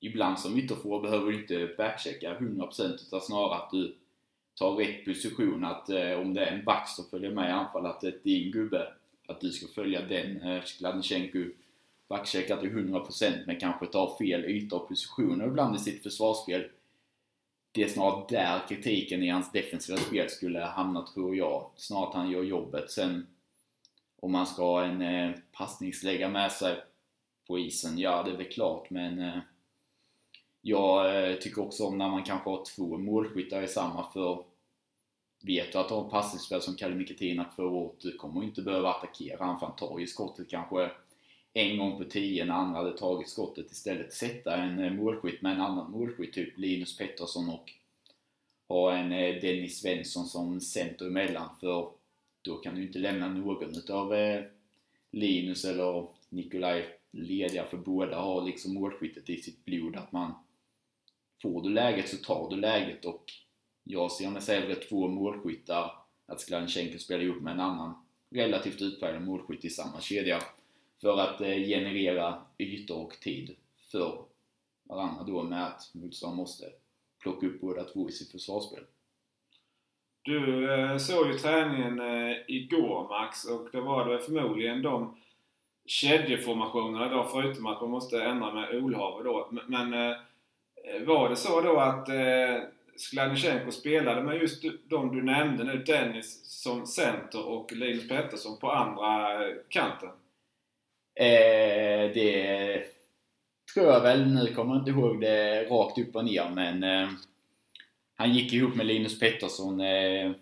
Speaker 2: ibland som ytterforward behöver du inte backchecka 100% utan snarare att du tar rätt position. Att eh, om det är en back som följer med i anfall, att det är din gubbe, att du ska följa den. Eh, Skladnichenko backcheckar till 100% men kanske tar fel ytor och positioner ibland i sitt försvarsspel. Det är snarare där kritiken i hans defensiva spel skulle hamna, tror jag. Snarare att han gör jobbet. Sen om man ska ha en eh, passningslägga med sig på isen, ja det är väl klart men eh, jag eh, tycker också om när man kanske har två målskyttar i samma för vet du att du har en passningsspel som Kalle Miketina förra året, du kommer inte behöva attackera han för han tar ju skottet kanske en gång på tio när andra hade tagit skottet istället. Sätta en eh, målskytt med en annan målskytt, typ Linus Pettersson och ha en eh, Dennis Svensson som center emellan för då kan du inte lämna någon utav eh, Linus eller Nikolaj lediga för båda har liksom målskyttet i sitt blod att man får du läget så tar du läget och jag ser mig hellre två målskyttar att Sklanchenko spelar ihop med en annan relativt utpräglad målskytt i samma kedja för att eh, generera ytor och tid för varandra då med att motståndaren måste plocka upp båda två i sitt försvarsspel.
Speaker 1: Du eh, såg ju träningen eh, igår Max och då var det förmodligen de kedjeformationerna då förutom att man måste ändra med Olhave då. Men eh, var det så då att eh, Skladnichenko spelade med just de du nämnde nu, Dennis som center och Linus Pettersson på andra kanten?
Speaker 2: Eh, det tror jag väl. Nu kommer jag inte ihåg det rakt upp och ner men eh, han gick ihop med Linus Pettersson eh,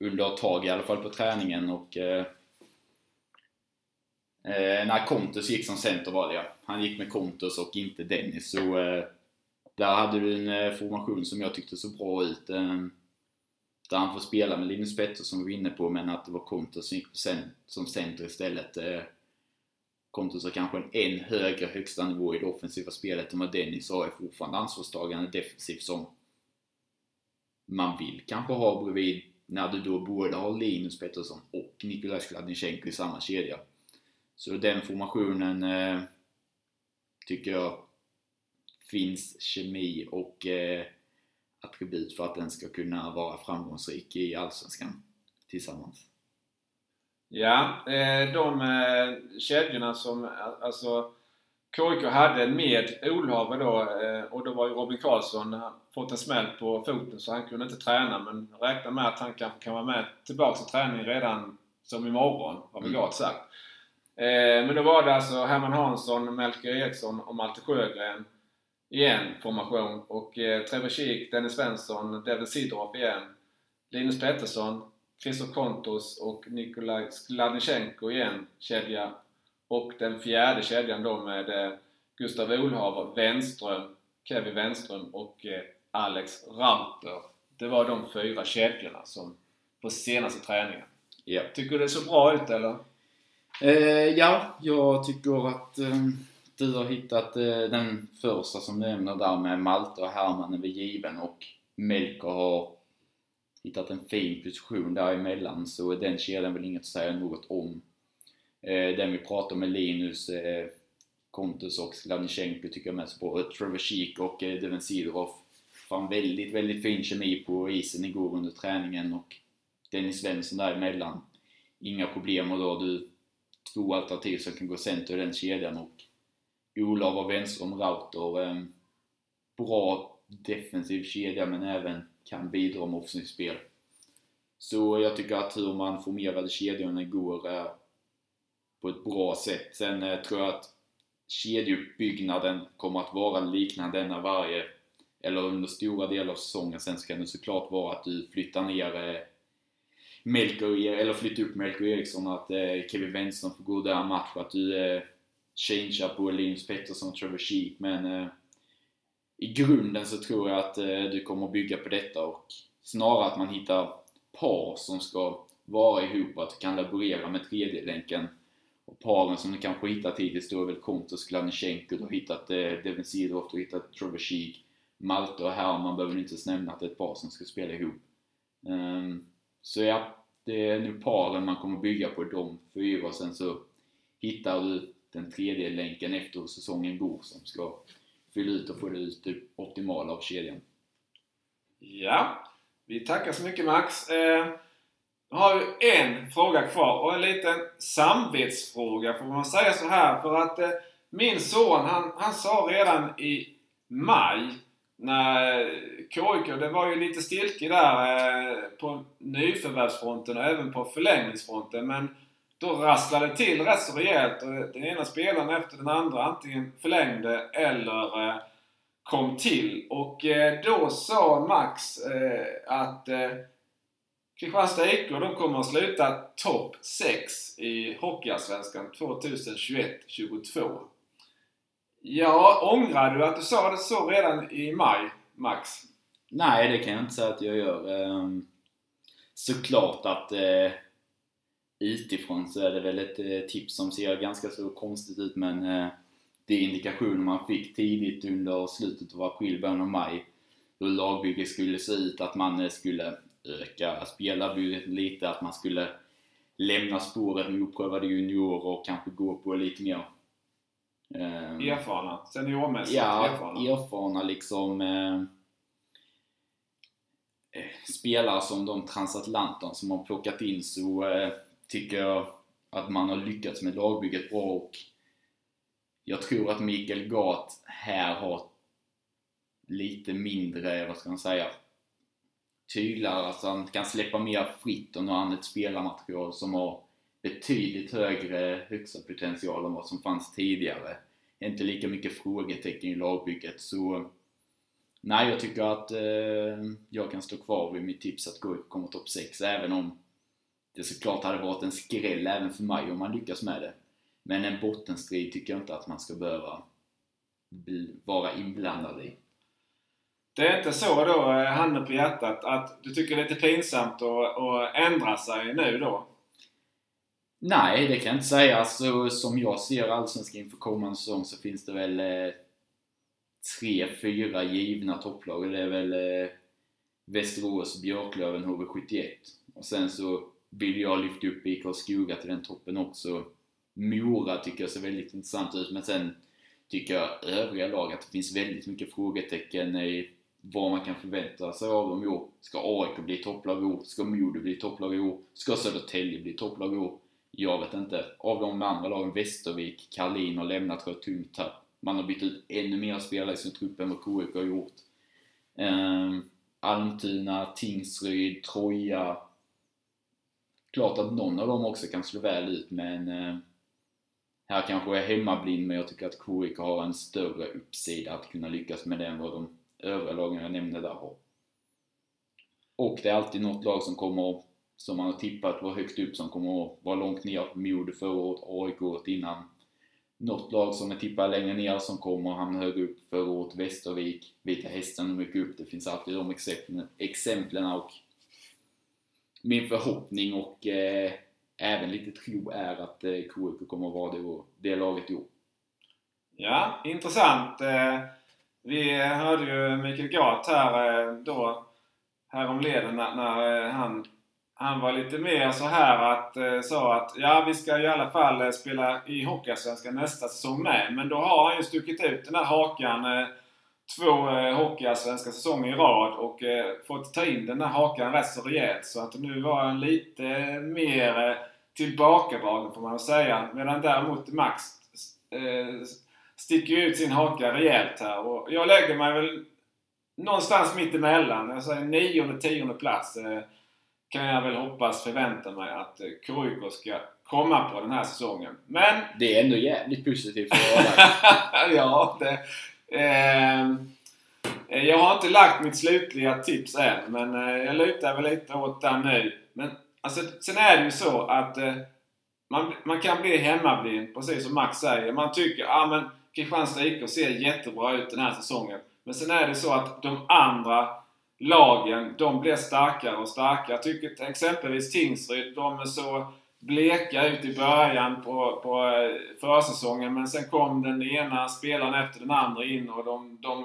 Speaker 2: under ett tag i alla fall på träningen och eh, eh, när Kontus gick som center var det ja. Han gick med Kontus och inte Dennis så eh, där hade du en eh, formation som jag tyckte såg bra ut. Eh, där han får spela med Linus Pettersson vi var inne på, men att det var Kontus som gick som center istället. Eh, har kanske en än högre högsta nivå i det offensiva spelet än vad Dennis har är fortfarande ansvarstagande defensivt som man vill kanske ha bredvid när du då både har Linus Pettersson och Nikolaj Skladnichenko i samma kedja. Så den formationen eh, tycker jag finns kemi och eh, attribut för att den ska kunna vara framgångsrik i Allsvenskan tillsammans.
Speaker 1: Ja, eh, de eh, kedjorna som alltså KIK hade med Olhave då eh, och då var ju Robin Karlsson fått en smäll på foten så han kunde inte träna men räknar med att han kanske kan vara med tillbaka till träning redan som imorgon, har vi mm. sagt. Men då var det alltså Herman Hansson, Melker Eriksson och Malte Sjögren igen formation. Och eh, Trevor Schick, Dennis Svensson, Devil Sidorov igen. Linus Pettersson, Christoph Kontos och Nikolaj Skladnichenko igen, kedja. Och den fjärde kedjan då med eh, Gustav Olhaver, Wenström, Kevin Wenström och eh, Alex Rauter. Det var de fyra kedjorna som på senaste träningen.
Speaker 2: Ja.
Speaker 1: Tycker du det så bra ut eller?
Speaker 2: Eh, ja, jag tycker att um du har hittat eh, den första som du nämner där med Malte och Herman är väl given och Melker har hittat en fin position däremellan så den kedjan väl inget att säga något om. Eh, den vi pratar med Linus, eh, Kontus och Skladnichenko tycker jag mest på. Trevor Sheek och eh, Devin Sidorov Fan väldigt, väldigt fin kemi på isen igår under träningen och Dennis Svensson däremellan inga problem och då har du två alternativ som kan gå center i den kedjan och Olav och vänster Rauter. Eh, bra defensiv kedja men även kan bidra med offensivt spel. Så jag tycker att hur man formerade kedjorna igår eh, på ett bra sätt. Sen eh, tror jag att kedjeuppbyggnaden kommer att vara liknande denna varje, eller under stora delar av säsongen. Sen så kan det såklart vara att du flyttar ner eh, Melker, eller flyttar upp Melker Eriksson, att eh, Kevin Wenström får gå där match, att du eh, changear på Linus Pettersson och Trevor Sheek, men eh, i grunden så tror jag att eh, du kommer att bygga på detta och snarare att man hittar par som ska vara ihop, att du kan laborera med tredje länken och paren som du kanske hittat hittills då är väl Kontos, Glanichenko, du har hittat eh, Devin Sidorov, du har hittat Trevor Sheek, Malte och Herman behöver inte ens nämna att det är ett par som ska spela ihop. Um, så ja, det är nu paren man kommer bygga på, de fyra, och sen så hittar du den tredje länken efter hur säsongen går som ska fylla ut och få ut det optimala av kedjan.
Speaker 1: Ja, vi tackar så mycket Max. Eh, har vi en fråga kvar och en liten samvetsfråga får man säga så här för att eh, min son han, han sa redan i maj när eh, KIK, det var ju lite stiltje där eh, på nyförvärvsfronten och även på förlängningsfronten men då rasslade det till rätt så rejält och den ena spelaren efter den andra antingen förlängde eller eh, kom till. Och eh, då sa Max eh, att eh, Kristianstad IK de kommer att sluta topp 6 i Hockeyallsvenskan 2021-22. Ja, ångrar du att du sa det så redan i maj, Max?
Speaker 2: Nej, det kan jag inte säga att jag gör. Ehm, såklart att eh, utifrån så är det väl ett eh, tips som ser ganska så konstigt ut men eh, det är indikationer man fick tidigt under slutet av april, början av maj hur lagbygget skulle se ut, att man skulle öka spelarbudgeten lite, att man skulle lämna spåret med oprövade juniorer och kanske gå på lite mer
Speaker 1: eh, Erfarna? Seniormässigt
Speaker 2: ja, erfarna? erfarna liksom eh, spelare som de transatlanterna som har plockat in så eh, tycker jag att man har lyckats med lagbygget bra och jag tror att Mikael Gat här har lite mindre, vad ska man säga, tyglar, alltså han kan släppa mer fritt och nu har han ett spelarmaterial som har betydligt högre högsta potential än vad som fanns tidigare. Inte lika mycket frågetecken i lagbygget så Nej, jag tycker att eh, jag kan stå kvar vid mitt tips att gå komma topp 6 även om det såklart hade varit en skräll även för mig om man lyckas med det. Men en bottenstrid tycker jag inte att man ska behöva vara inblandad i.
Speaker 1: Det är inte så då, eh, handen på hjärtat, att du tycker det är lite pinsamt att, att ändra sig nu då?
Speaker 2: Nej, det kan jag inte säga. Alltså, som jag ser Allsvenskan inför kommande säsong så finns det väl eh, tre, fyra givna topplag. Det är väl eh, Västerås, Björklöven, HV71. Och sen så vill jag lyfta upp IK Skoga till den toppen också. Mora tycker jag ser väldigt intressant ut, men sen tycker jag övriga lag att det finns väldigt mycket frågetecken i vad man kan förvänta sig av dem i år. Ska AIK bli topplag i år? Ska Modo bli topplag i år? Ska Södertälje bli topplag i år? Jag vet inte. Av de andra lagen, Västervik, Karlin har lämnat för ett tungt tapp. Man har bytt ut ännu mer spelare i sin trupp än vad KIK har gjort. Um, Almtuna, Tingsryd, Troja, klart att någon av dem också kan slå väl ut men uh, här kanske jag är hemmablind men jag tycker att KIK har en större uppsida att kunna lyckas med det än vad de övriga lagen jag nämnde där har. Och det är alltid något lag som kommer, som man har tippat var högt upp, som kommer att vara långt ner. Modo förra året, AIK året innan. Något lag som är tippat längre ner som kommer hamna högre upp förra året, Västervik, Vita Hästen mycket upp. Det finns alltid de exemplen, exemplen och min förhoppning och eh, även lite tro är att eh, KIK kommer att vara det, det laget i år.
Speaker 1: Ja, intressant. Eh, vi hörde ju Mikael Gart här eh, då häromleden när, när eh, han, han var lite mer så här att eh, sa att ja, vi ska i alla fall spela i Hockeyallsvenskan nästa säsong med. Men då har han ju stuckit ut den här hakan två eh, Hockeyallsvenska säsonger i rad och eh, fått ta in den här hakan rätt så rejält. Så att nu var han lite mer eh, tillbakadragen får man väl säga. Medan däremot Max eh, sticker ut sin haka rejält här. Och jag lägger mig väl någonstans mitt emellan. Jag säger nionde, tionde plats. Eh, kan jag väl hoppas förvänta mig att eh, KIK ska komma på den här säsongen. Men...
Speaker 2: Det är ändå jävligt positivt
Speaker 1: för Ja, det... Eh, jag har inte lagt mitt slutliga tips än, men eh, jag lutar väl lite åt den nu. Men alltså, sen är det ju så att eh, man, man kan bli hemmablind, precis som Max säger. Man tycker att ah, Kristianstad IK ser jättebra ut den här säsongen. Men sen är det så att de andra lagen, de blir starkare och starkare. Jag tycker exempelvis Tingsryd, de är så bleka ut i början på, på eh, försäsongen men sen kom den ena spelaren efter den andra in och de, de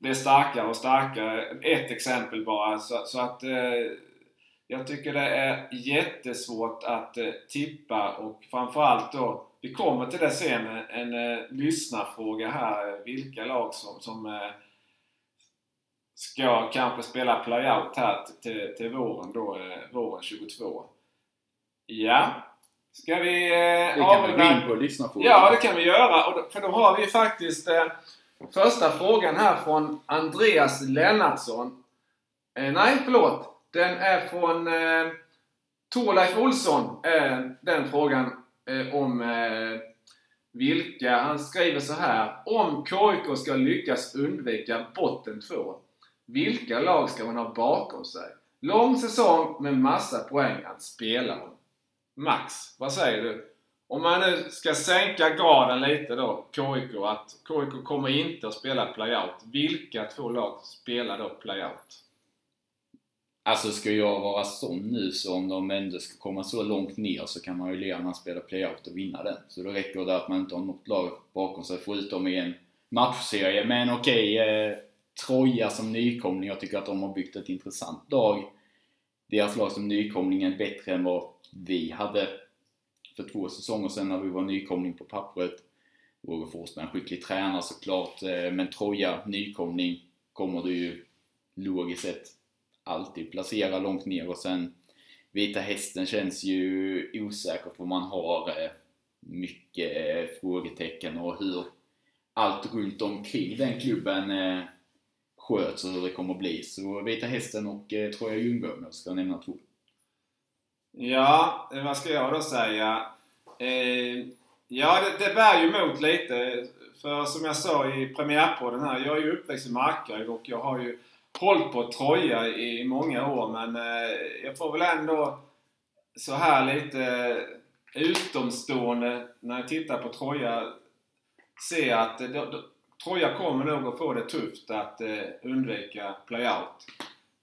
Speaker 1: blev starkare och starkare. Ett exempel bara. Så, så att eh, jag tycker det är jättesvårt att eh, tippa och framförallt då, vi kommer till det sen, en, en eh, lyssnarfråga här. Vilka lag som, som eh, ska kanske spela playout här till, till våren då, eh, våren 22. Ja. Ska vi...
Speaker 2: Eh, det kan vi gå in på lyssnarfrågan.
Speaker 1: Ja, det kan vi göra. Och då, för då har vi faktiskt eh, första frågan här från Andreas Lennartsson. Eh, nej, förlåt. Den är från eh, Torleif Olsson. Eh, den frågan Eh, om eh, vilka... Han skriver så här. Om KIK ska lyckas undvika botten 2. Vilka lag ska man ha bakom sig? Lång säsong med massa poäng att spela om. Max, vad säger du? Om man nu ska sänka graden lite då, KIK, att KIK kommer inte att spela playout. Vilka två lag spelar då playout?
Speaker 2: Alltså ska jag vara sån nu så om de ändå ska komma så långt ner så kan man ju gärna spela playout och vinna den. Så då räcker det att man inte har något lag bakom sig förutom i en matchserie. Men okej, okay, eh, Troja som nykomling, jag tycker att de har byggt ett intressant lag. Deras lag som nykomling är bättre än vad vi hade för två säsonger sedan när vi var nykomling på pappret. Roger Forsberg en skicklig tränare såklart, eh, men Troja, nykomling, kommer du ju logiskt sett alltid placera långt ner och sen Vita Hästen känns ju osäker för man har eh, mycket eh, frågetecken och hur allt runt omkring den klubben eh, sköts och hur det kommer att bli. Så Vita Hästen och Troja Ljungberg ska nämna två.
Speaker 1: Ja, vad ska jag då säga? Eh, ja, det, det bär ju emot lite. För som jag sa i premiärpodden här, jag är ju uppväxt i Markaryd och jag har ju hållit på Troja i många år men eh, jag får väl ändå så här lite utomstående när jag tittar på Troja se att då, Troja kommer nog att få det tufft att eh, undvika playout.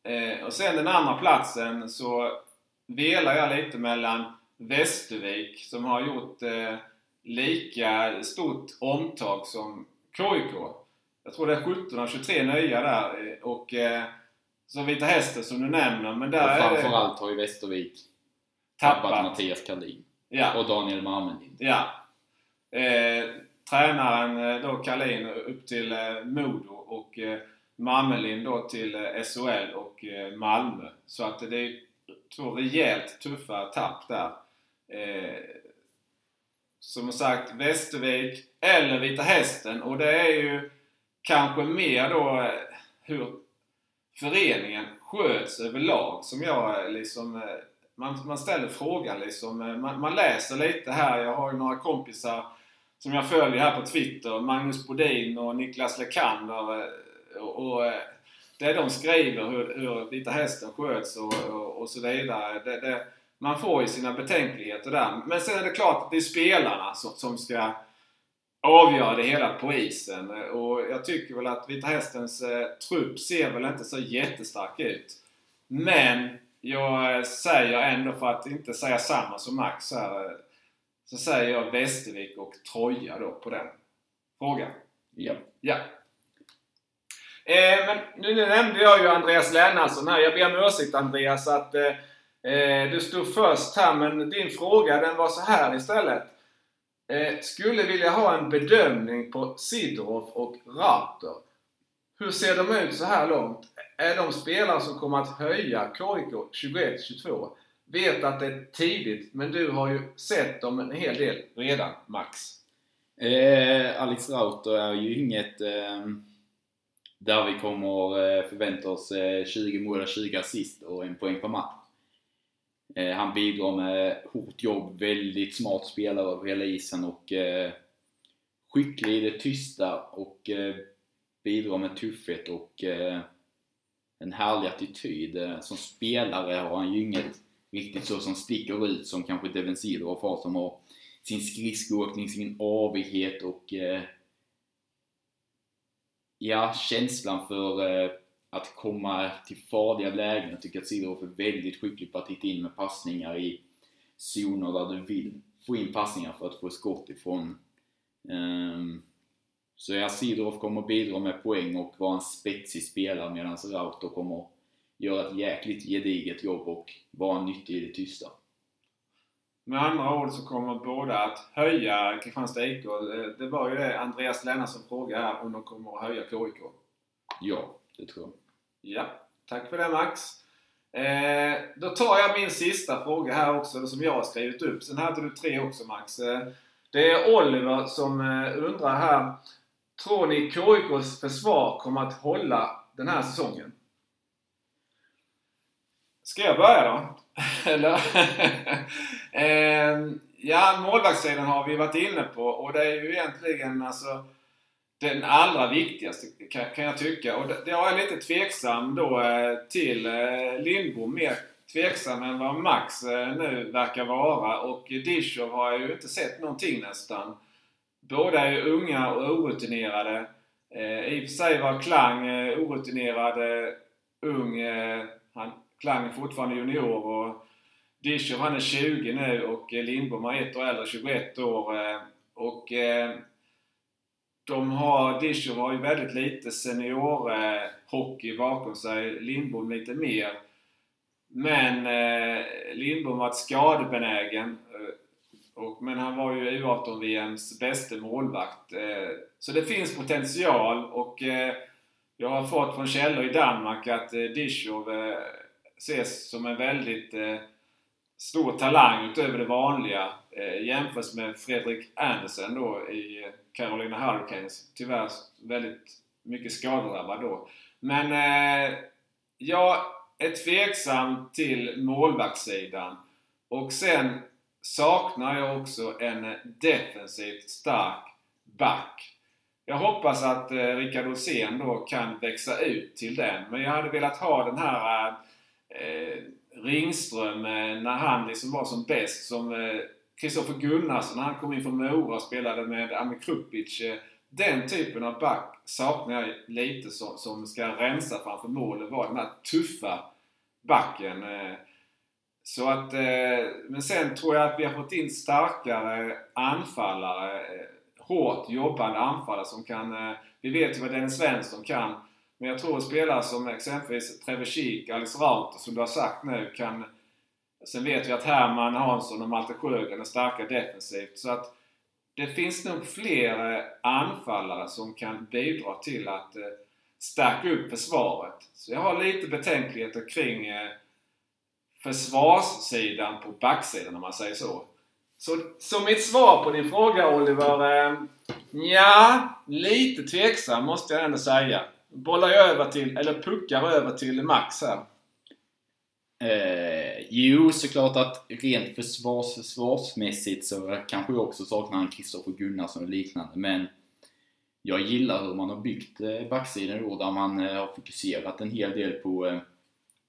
Speaker 1: Eh, och sen den andra platsen så velar jag lite mellan Västervik som har gjort eh, lika stort omtag som KIK. Jag tror det är 17 av 23 nya där eh, och eh, så Vita Hästen som du nämner. Men där
Speaker 2: och framförallt har ju Västervik tappat, tappat Mattias Kallin.
Speaker 1: Ja.
Speaker 2: Och Daniel Marmelind.
Speaker 1: Ja. Eh, tränaren eh, då Kallin upp till eh, Modo och eh, Marmelind då till eh, SHL och eh, Malmö. Så att det är två rejält tuffa tapp där. Eh, som sagt, Västervik eller Vita Hästen och det är ju kanske mer då eh, hur föreningen sköts överlag som jag eh, liksom eh, man, man ställer frågan liksom. Man, man, läser lite här. Jag har ju några kompisar som jag följer här på Twitter. Magnus Bodin och Niklas Lekander. Och, och det de skriver hur, hur Vita Hästen sköts och, och, och så vidare. Det, det, man får ju sina betänkligheter där. Men sen är det klart att det är spelarna som, som ska avgöra det hela på isen. Och jag tycker väl att Vita Hästens eh, trupp ser väl inte så jättestark ut. Men jag säger ändå, för att inte säga samma som Max här, så säger jag Västervik och Troja då på den frågan.
Speaker 2: Ja.
Speaker 1: Ja. Eh, men nu, nu nämnde jag ju Andreas Lennartsson här. Jag ber om ursäkt Andreas att eh, eh, du stod först här, men din fråga den var så här istället. Eh, skulle vilja ha en bedömning på Sidorov och Rauter. Hur ser de ut så här långt? Är de spelare som kommer att höja KIK 21-22? vet att det är tidigt, men du har ju sett dem en hel del redan, Max.
Speaker 2: Eh, Alex Rauter är ju inget eh, där vi kommer eh, förvänta oss eh, 20 mål och 20 assist och en poäng per match. Eh, han bidrar med hårt jobb, väldigt smart spelare över hela isen och eh, skicklig i det tysta och eh, bidrar med tuffhet och eh, en härlig attityd. Eh, som spelare har han ju inget riktigt så som sticker ut som kanske Devin Sidorov har som har sin skridskoåkning, sin avighet och eh, ja, känslan för eh, att komma till farliga lägen. Jag tycker att Sidorov är väldigt skicklig på att hitta in med passningar i zoner där du vill få in passningar för att få skott ifrån. Um, så ja, Sidorov kommer bidra med poäng och vara en spetsig spelare medan Rauter kommer göra ett jäkligt gediget jobb och vara nyttig i det tysta.
Speaker 1: Med andra ord så kommer båda att höja Kristianstad IK. Det var ju det Andreas Lennartsson frågade här om de kommer att höja KIK.
Speaker 2: Ja, det tror jag.
Speaker 1: Ja, tack för det Max. Eh, då tar jag min sista fråga här också, som jag har skrivit upp. Sen hade du tre också Max. Eh, det är Oliver som eh, undrar här. Tror ni KIKs försvar kommer att hålla den här säsongen? Ska jag börja då? Eller? eh, ja, målvaktssidan har vi varit inne på och det är ju egentligen alltså den allra viktigaste kan, kan jag tycka. Och det, det jag lite tveksam då eh, till eh, Lindbom. Mer tveksam än vad Max eh, nu verkar vara. Och Dishov har jag ju inte sett någonting nästan. Båda är ju unga och orutinerade. I och för sig var Klang orutinerad, ung. Han, Klang är fortfarande junior och Dishov han är 20 nu och Lindbom är ett år äldre, 21 år. Och de har, Disho har ju väldigt lite seniorhockey bakom sig. Lindbom lite mer. Men eh, Lindbom var skadebenägen. Eh, och, men han var ju U18-VMs bästa målvakt. Eh, så det finns potential och eh, jag har fått från källor i Danmark att eh, Dishov eh, ses som en väldigt eh, stor talang utöver det vanliga eh, jämfört med Fredrik Andersen då i Carolina Hurricanes. Tyvärr väldigt mycket skadedrabbad då. Men eh, jag är tveksam till målvaktssidan. Och sen saknar jag också en defensivt stark back. Jag hoppas att eh, Rickard Olsén då kan växa ut till den. Men jag hade velat ha den här eh, Ringström eh, när han liksom var som bäst. Som eh, Kristoffer Gunnarsson när han kom in från Mora och spelade med Amir Krupic. Eh, den typen av back saknar jag lite som, som ska rensa framför mål och vara den här tuffa backen. Så att, men sen tror jag att vi har fått in starkare anfallare. Hårt jobbande anfallare som kan... Vi vet ju vad Dennis Svensson kan. Men jag tror att spelare som exempelvis Trevor Sheek, Alice Rauter som du har sagt nu kan... Sen vet vi att Herman Hansson och Malte Sjögren är starka defensivt. Så att det finns nog fler anfallare som kan bidra till att eh, stärka upp försvaret. Så jag har lite betänkligheter kring eh, försvarssidan på backsidan om man säger så. Så, så mitt svar på din fråga Oliver, eh, ja, lite tveksam måste jag ändå säga bollar jag över till, eller puckar över till Max här.
Speaker 2: Eh, jo, såklart att rent försvars, försvarsmässigt så kanske jag också saknar en Kristoffer Gunnarsson och liknande, men jag gillar hur man har byggt eh, backsidan då, där man eh, har fokuserat en hel del på eh,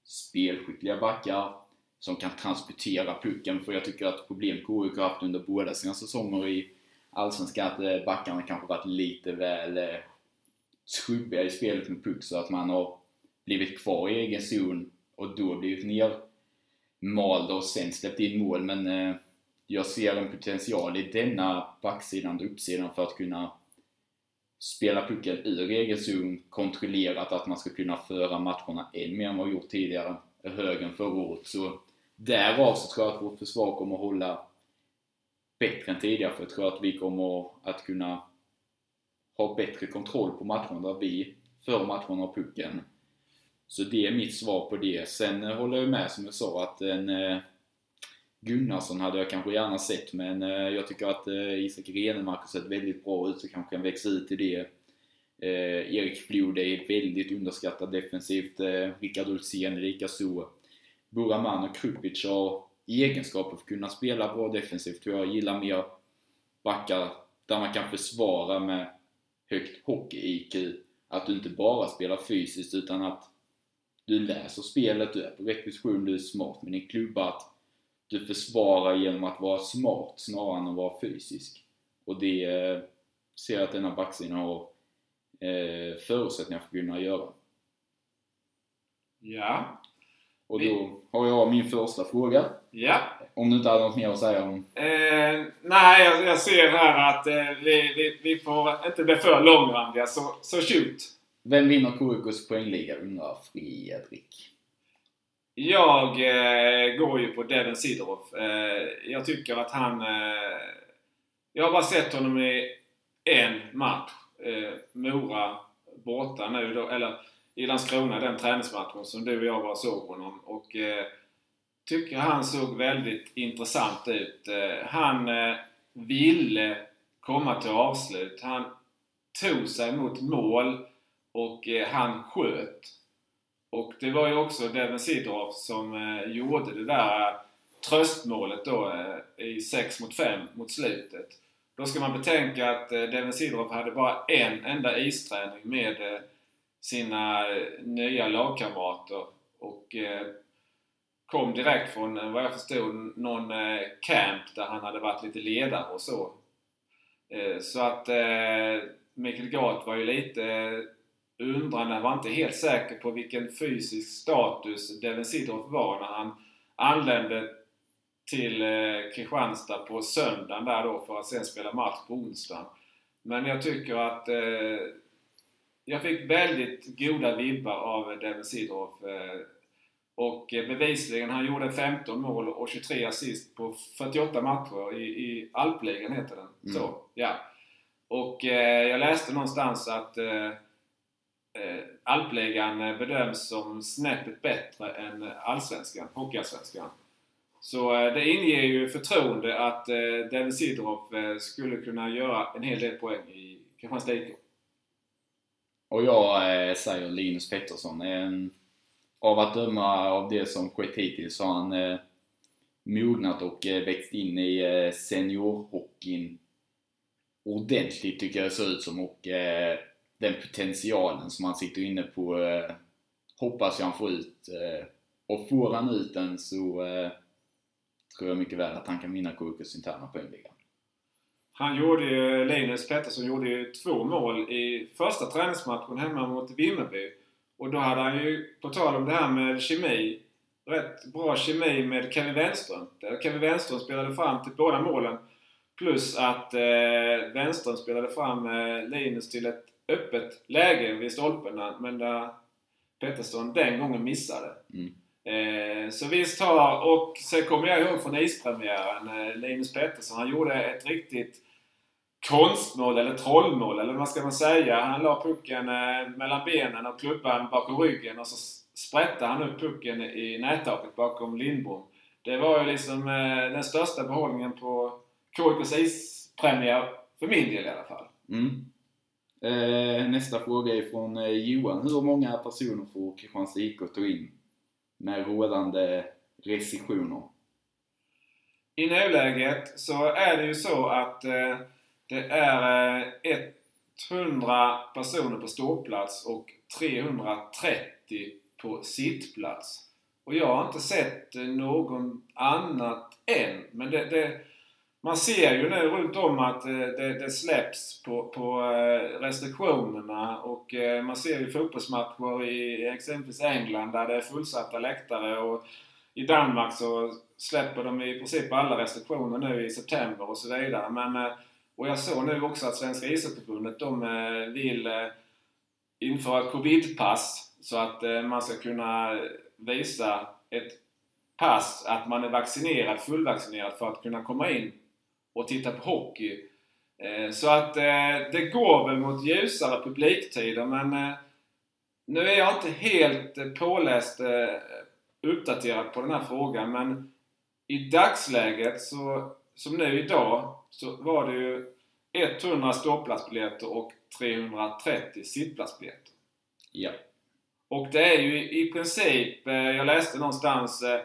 Speaker 2: spelskickliga backar som kan transportera pucken, för jag tycker att problem KIK har haft under båda sina säsonger i Allsvenskan, att backarna kanske varit lite väl trubbiga i spelet med puck så att man har blivit kvar i egen zon och då blivit nermalda och sen släppt in mål. Men eh, jag ser en potential i denna backsidan och uppsidan för att kunna spela pucken ur egen zon, kontrollerat att man ska kunna föra matcherna än mer än vad vi gjort tidigare, högre än förra året. Så därav så tror jag att vårt försvar kommer att hålla bättre än tidigare, för jag tror att vi kommer att kunna har bättre kontroll på matcherna där vi för matcherna har pucken. Så det är mitt svar på det. Sen eh, håller jag med som jag sa att eh, en, eh, Gunnarsson hade jag kanske gärna sett men eh, jag tycker att eh, Isak Renemark har sett väldigt bra ut så kanske kan växa ut i det. Eh, Erik Flod är väldigt underskattad defensivt. Eh, Rickard Olsén likaså. Buraman och Krupic har egenskaper för att kunna spela bra defensivt jag. gillar mer backar där man kan försvara med högt hockey-IQ. Att du inte bara spelar fysiskt utan att du läser spelet, du är på rätt position, du är smart med din klubba. Att du försvarar genom att vara smart snarare än att vara fysisk. Och det eh, ser jag att denna backsidan har eh, förutsättningar för att kunna göra.
Speaker 1: Ja.
Speaker 2: Och då har jag min första fråga.
Speaker 1: Ja.
Speaker 2: Om du inte hade något mer att säga om...
Speaker 1: Eh, nej, jag, jag, ser här att eh, vi, vi, vi, får inte bli för långrandiga, så, så shoot!
Speaker 2: Vem vinner KIKs poängliga undrar Fredrik.
Speaker 1: Jag eh, går ju på Devin Sidorov. Eh, jag tycker att han... Eh, jag har bara sett honom i en match. Eh, Mora borta nu då, eller i Landskrona, den träningsmatchen som du och jag var såg honom. Och tycker han såg väldigt intressant ut. Eh, han eh, ville komma till avslut. Han tog sig mot mål och eh, han sköt. Och det var ju också Devin Sidorov som gjorde det där tröstmålet då i 6 mot 5 mot slutet. Då ska man betänka att Devin Sidorov hade bara en enda isträning med sina nya lagkamrater och kom direkt från, eh, vad jag förstod, någon eh, camp där han hade varit lite ledare och så. Eh, så att Mikael Gart var ju lite undrande, han var inte helt säker på vilken fysisk status Devin Sidorov var när han anlände till Kristianstad på söndagen där då för att sen spela match på onsdagen. Men jag tycker att jag fick väldigt goda vibbar av Devin Sidorov. Eh, och bevisligen, han gjorde 15 mål och 23 assist på 48 matcher i, i Alpligan heter den. Mm. Så, ja. Och eh, jag läste någonstans att eh, eh Alpligan bedöms som snäppet bättre än Allsvenskan, Hockeyallsvenskan. Så eh, det inger ju förtroende att eh, Devin Sidorov eh, skulle kunna göra en hel del poäng i Kristianstad IK.
Speaker 2: Och jag eh, säger Linus Pettersson. Eh, av att döma av det som skett hittills så har han eh, mognat och eh, växt in i eh, seniorhockeyn ordentligt tycker jag det ser ut som och eh, den potentialen som han sitter inne på eh, hoppas jag han får ut. Eh, och får han ut den så eh, tror jag mycket väl att han kan vinna KUKs interna poängliga.
Speaker 1: Han gjorde ju, Linus Pettersson gjorde ju två mål i första träningsmatchen hemma mot Vimmerby. Och då hade han ju, på tal om det här med kemi, rätt bra kemi med Kevin Wenström. Kevin Wenström spelade fram till båda målen. Plus att eh, Wenström spelade fram eh, Linus till ett öppet läge vid stolpen men där Pettersson den gången missade. Mm. Eh, så visst har, och sen kommer jag ihåg från ispremiären, eh, Linus Pettersson, han gjorde ett riktigt konstmål eller trollmål eller vad ska man säga. Han la pucken eh, mellan benen och klubban bakom ryggen och så sprättade han upp pucken i nättaket bakom Lindbom. Det var ju liksom eh, den största behållningen på KIKs ispremiär, för min del i alla fall.
Speaker 2: Mm. Eh, nästa fråga är från eh, Johan. Hur många personer får Kristianstad IK ta in med rådande restriktioner?
Speaker 1: I nuläget så är det ju så att eh, det är eh, 100 personer på ståplats och 330 på sittplats. Och jag har inte sett eh, någon annat än. Men det, det, man ser ju nu runt om att eh, det, det släpps på, på restriktionerna och man ser ju fotbollsmatcher i exempelvis England där det är fullsatta läktare och i Danmark så släpper de i princip alla restriktioner nu i september och så vidare. Men och jag såg nu också att Svenska ishockeyförbundet de eh, vill eh, införa covidpass så att eh, man ska kunna visa ett pass att man är vaccinerad, fullvaccinerad för att kunna komma in och titta på hockey. Så att det går väl mot ljusare publiktider men nu är jag inte helt påläst uppdaterad på den här frågan men i dagsläget så, som nu idag, så var det ju 100 ståplatsbiljetter och 330 sittplatsbiljetter.
Speaker 2: Ja.
Speaker 1: Och det är ju i princip, eh, jag läste någonstans, eh,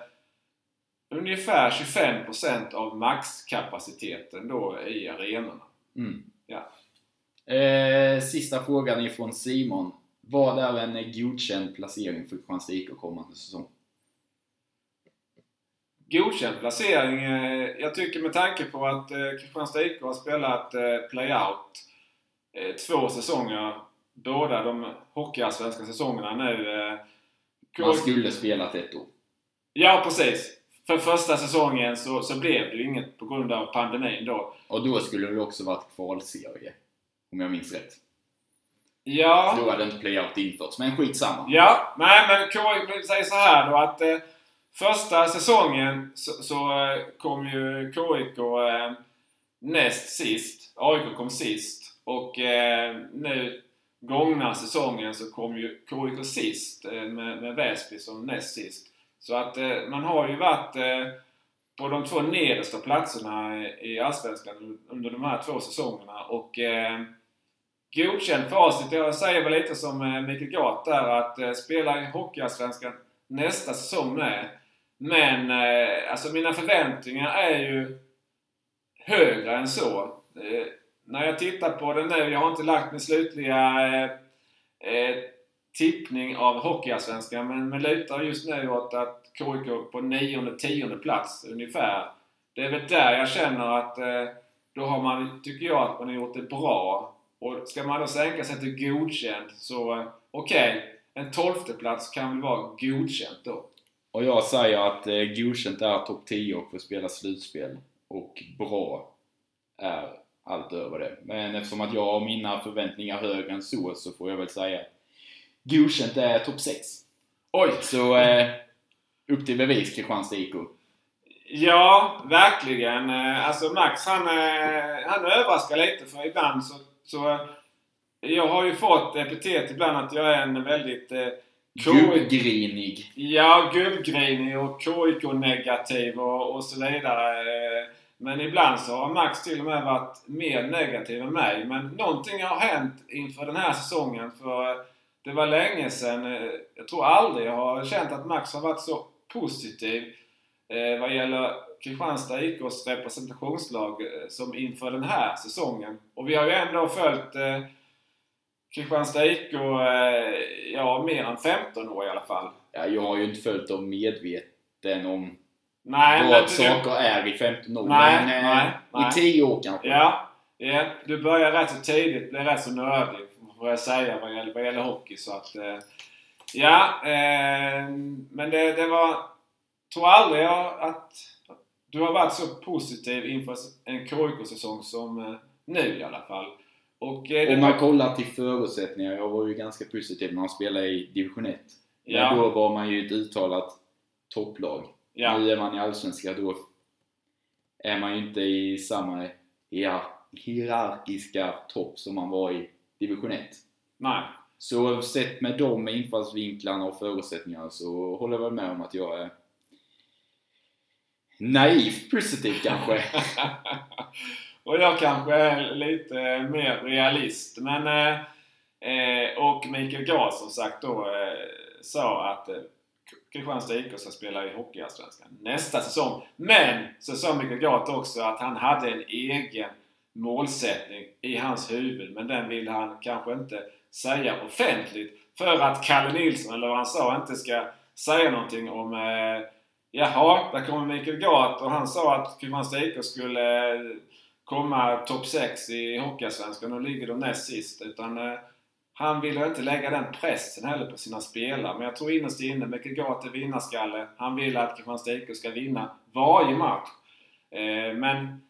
Speaker 1: ungefär 25% av maxkapaciteten då i arenorna.
Speaker 2: Mm.
Speaker 1: Ja.
Speaker 2: Eh, sista frågan ifrån Simon. Vad är en godkänd placering för Kristianstad IK kommande säsong?
Speaker 1: Godkänd placering. eh, Jag tycker med tanke på att eh, Kristianstad IK har spelat eh, playout två säsonger. Båda de hockeyallsvenska säsongerna nu.
Speaker 2: Man skulle spelat ett år.
Speaker 1: Ja, precis. För första säsongen så, så blev det ju inget på grund av pandemin då.
Speaker 2: Och då skulle det också varit kvalserie. Om jag minns rätt.
Speaker 1: Ja.
Speaker 2: Då hade inte playout införts, men skitsamma.
Speaker 1: Ja, nej men KIK säger så här då att första säsongen så, så eh, kom ju KIK eh, näst sist. AIK kom sist. Och eh, nu gångna säsongen så kom ju KIK sist eh, med, med Väsby som näst sist. Så att eh, man har ju varit eh, på de två nedersta platserna i i Allsvenskan under de här två säsongerna. Och eh, godkänt facit. Jag säger väl lite som eh, Mikael Gart där att eh, spela i Hockeyallsvenskan nästa säsong med. Men eh, alltså mina förväntningar är ju högre än så. Eh, när jag tittar på det nu, jag har inte lagt min slutliga eh, eh, tippning av Hockeyallsvenskan men, men lutar just nu åt att KIK på nionde, tionde plats ungefär. Det är väl där jag känner att eh, då har man, tycker jag, att man har gjort det bra. Och ska man då sänka sig till godkänd så eh, okej, en tolfte plats kan väl vara godkänt då.
Speaker 2: Och jag säger att eh, godkänt är topp 10 och får spela slutspel. Och bra är allt över det. Men eftersom att jag har mina förväntningar högre än så, så får jag väl säga att godkänt är topp 6.
Speaker 1: Oj!
Speaker 2: Så eh, upp till bevis Kristianstad IK.
Speaker 1: Ja, verkligen. Eh, alltså Max han, eh, han överraskar lite för ibland så, så... Eh, jag har ju fått epitet ibland att jag är en väldigt...
Speaker 2: Gubbgrinig.
Speaker 1: Ja, gubbgrinig och KIK-negativ och, och så vidare. Men ibland så har Max till och med varit mer negativ än mig. Men någonting har hänt inför den här säsongen. För det var länge sedan. Jag tror aldrig jag har känt att Max har varit så positiv eh, vad gäller Kristianstad IKs representationslag eh, som inför den här säsongen. Och vi har ju ändå följt eh, Kristianstad IK, eh, ja, mer än 15 år i alla fall.
Speaker 2: Ja, jag har ju inte följt dem medveten om
Speaker 1: Nej,
Speaker 2: vad
Speaker 1: men du-
Speaker 2: saker är i 15 år.
Speaker 1: Nej,
Speaker 2: men eh,
Speaker 1: nej, nej.
Speaker 2: i 10 år kanske.
Speaker 1: Ja, ja, du börjar rätt så tidigt bli rätt så nördig, får jag säga, vad gäller, vad gäller hockey. Så att, eh, ja, eh, men det, det var... tror aldrig jag att du har varit så positiv inför en KIK-säsong som nu i alla fall. Och, eh,
Speaker 2: Om man kollar till förutsättningar, jag var ju ganska positiv när han spelade i division 1.
Speaker 1: Ja.
Speaker 2: Då var man ju ett uttalat topplag.
Speaker 1: ja,
Speaker 2: Nu är man i Allsvenskan, då är man ju inte i samma hier- hierarkiska topp som man var i division 1.
Speaker 1: nej.
Speaker 2: Så sett med de infallsvinklarna och förutsättningarna så håller jag väl med om att jag är naivt positiv kanske.
Speaker 1: och jag kanske är lite mer realist. Men, eh, eh och Mikael Gahr som sagt då eh, sa att eh, Kristianstad IK ska spela i Hockeyallsvenskan nästa säsong. Men så sa Mikael Gahr också att han hade en egen målsättning i hans huvud. Men den vill han kanske inte säga offentligt. För att Kalle Nilsson, eller vad han sa, inte ska säga någonting om eh, Jaha, där kommer Mikael Gart och han sa att Kristianstad IK skulle eh, komma topp 6 i Hockeyallsvenskan och ligger de näst sist. Utan eh, han ville inte lägga den pressen heller på sina spelare. Men jag tror innerst inne, Mikael Gart är vinnarskalle. Han vill att Kristianstad IK ska vinna varje match. Eh, men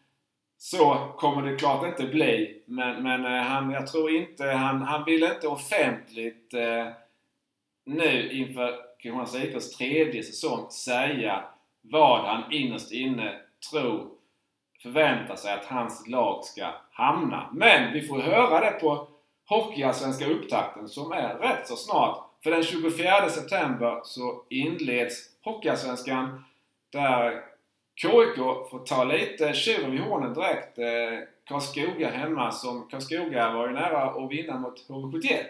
Speaker 1: så kommer det klart inte bli. Men, men eh, han, jag tror inte, han, han vill inte offentligt eh, nu inför Kristianstad IKs tredje säsong säga vad han innerst inne tror förväntar sig att hans lag ska hamna. Men vi får höra det på Hockeyallsvenska upptakten som är rätt så snart. För den 24 september så inleds Hockeyallsvenskan där KIK får ta lite tjuren vid hornen direkt. Eh, Karlskoga hemma som Karlskoga var ju nära att vinna mot HV71.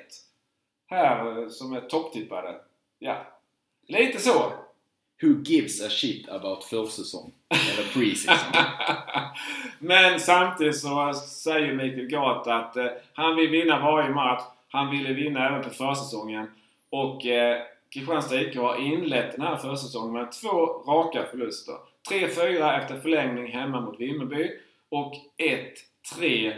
Speaker 1: Här eh, som är topptippade. Ja, lite så.
Speaker 2: Who gives a shit about försäsong? Eller preseason?
Speaker 1: Men samtidigt så säger Mikael Gart att eh, han vill vinna varje match. Han ville vinna även på försäsongen. Och eh, Kristianstad IK har inlett den här försäsongen med två raka förluster. 3-4 efter förlängning hemma mot Vimmerby och 1-3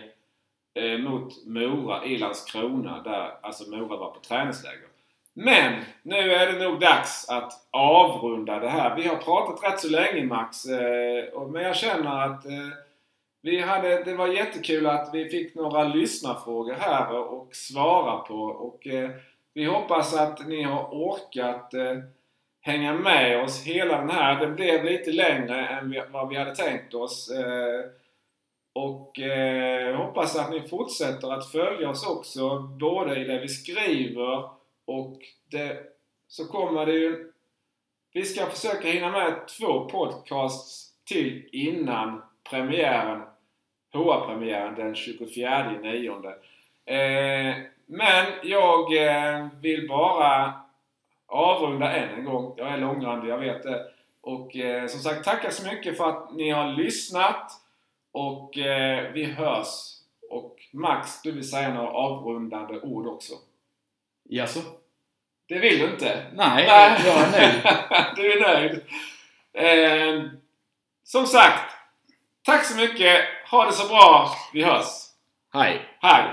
Speaker 1: eh, mot Mora i Landskrona där alltså Mora var på träningsläger. Men nu är det nog dags att avrunda det här. Vi har pratat rätt så länge Max. Eh, men jag känner att eh, vi hade, det var jättekul att vi fick några lyssnarfrågor här och svara på. Och eh, vi hoppas att ni har orkat hänga med oss hela den här. Det blev lite längre än vad vi hade tänkt oss. Och hoppas att ni fortsätter att följa oss också, både i det vi skriver och det, så kommer det ju... Vi ska försöka hinna med två podcasts till innan premiären, HA-premiären den 24 9. Eh, men jag eh, vill bara avrunda än en gång. Jag är långrandig, jag vet det. Och eh, som sagt, tackar så mycket för att ni har lyssnat. Och eh, vi hörs. Och Max, du vill säga några avrundande ord också?
Speaker 2: Jaså?
Speaker 1: Det vill du inte?
Speaker 2: Nej, Nej. jag är nöjd.
Speaker 1: du är nöjd. Eh, som sagt, tack så mycket. Ha det så bra. Vi hörs.
Speaker 2: Hej.
Speaker 1: Hej.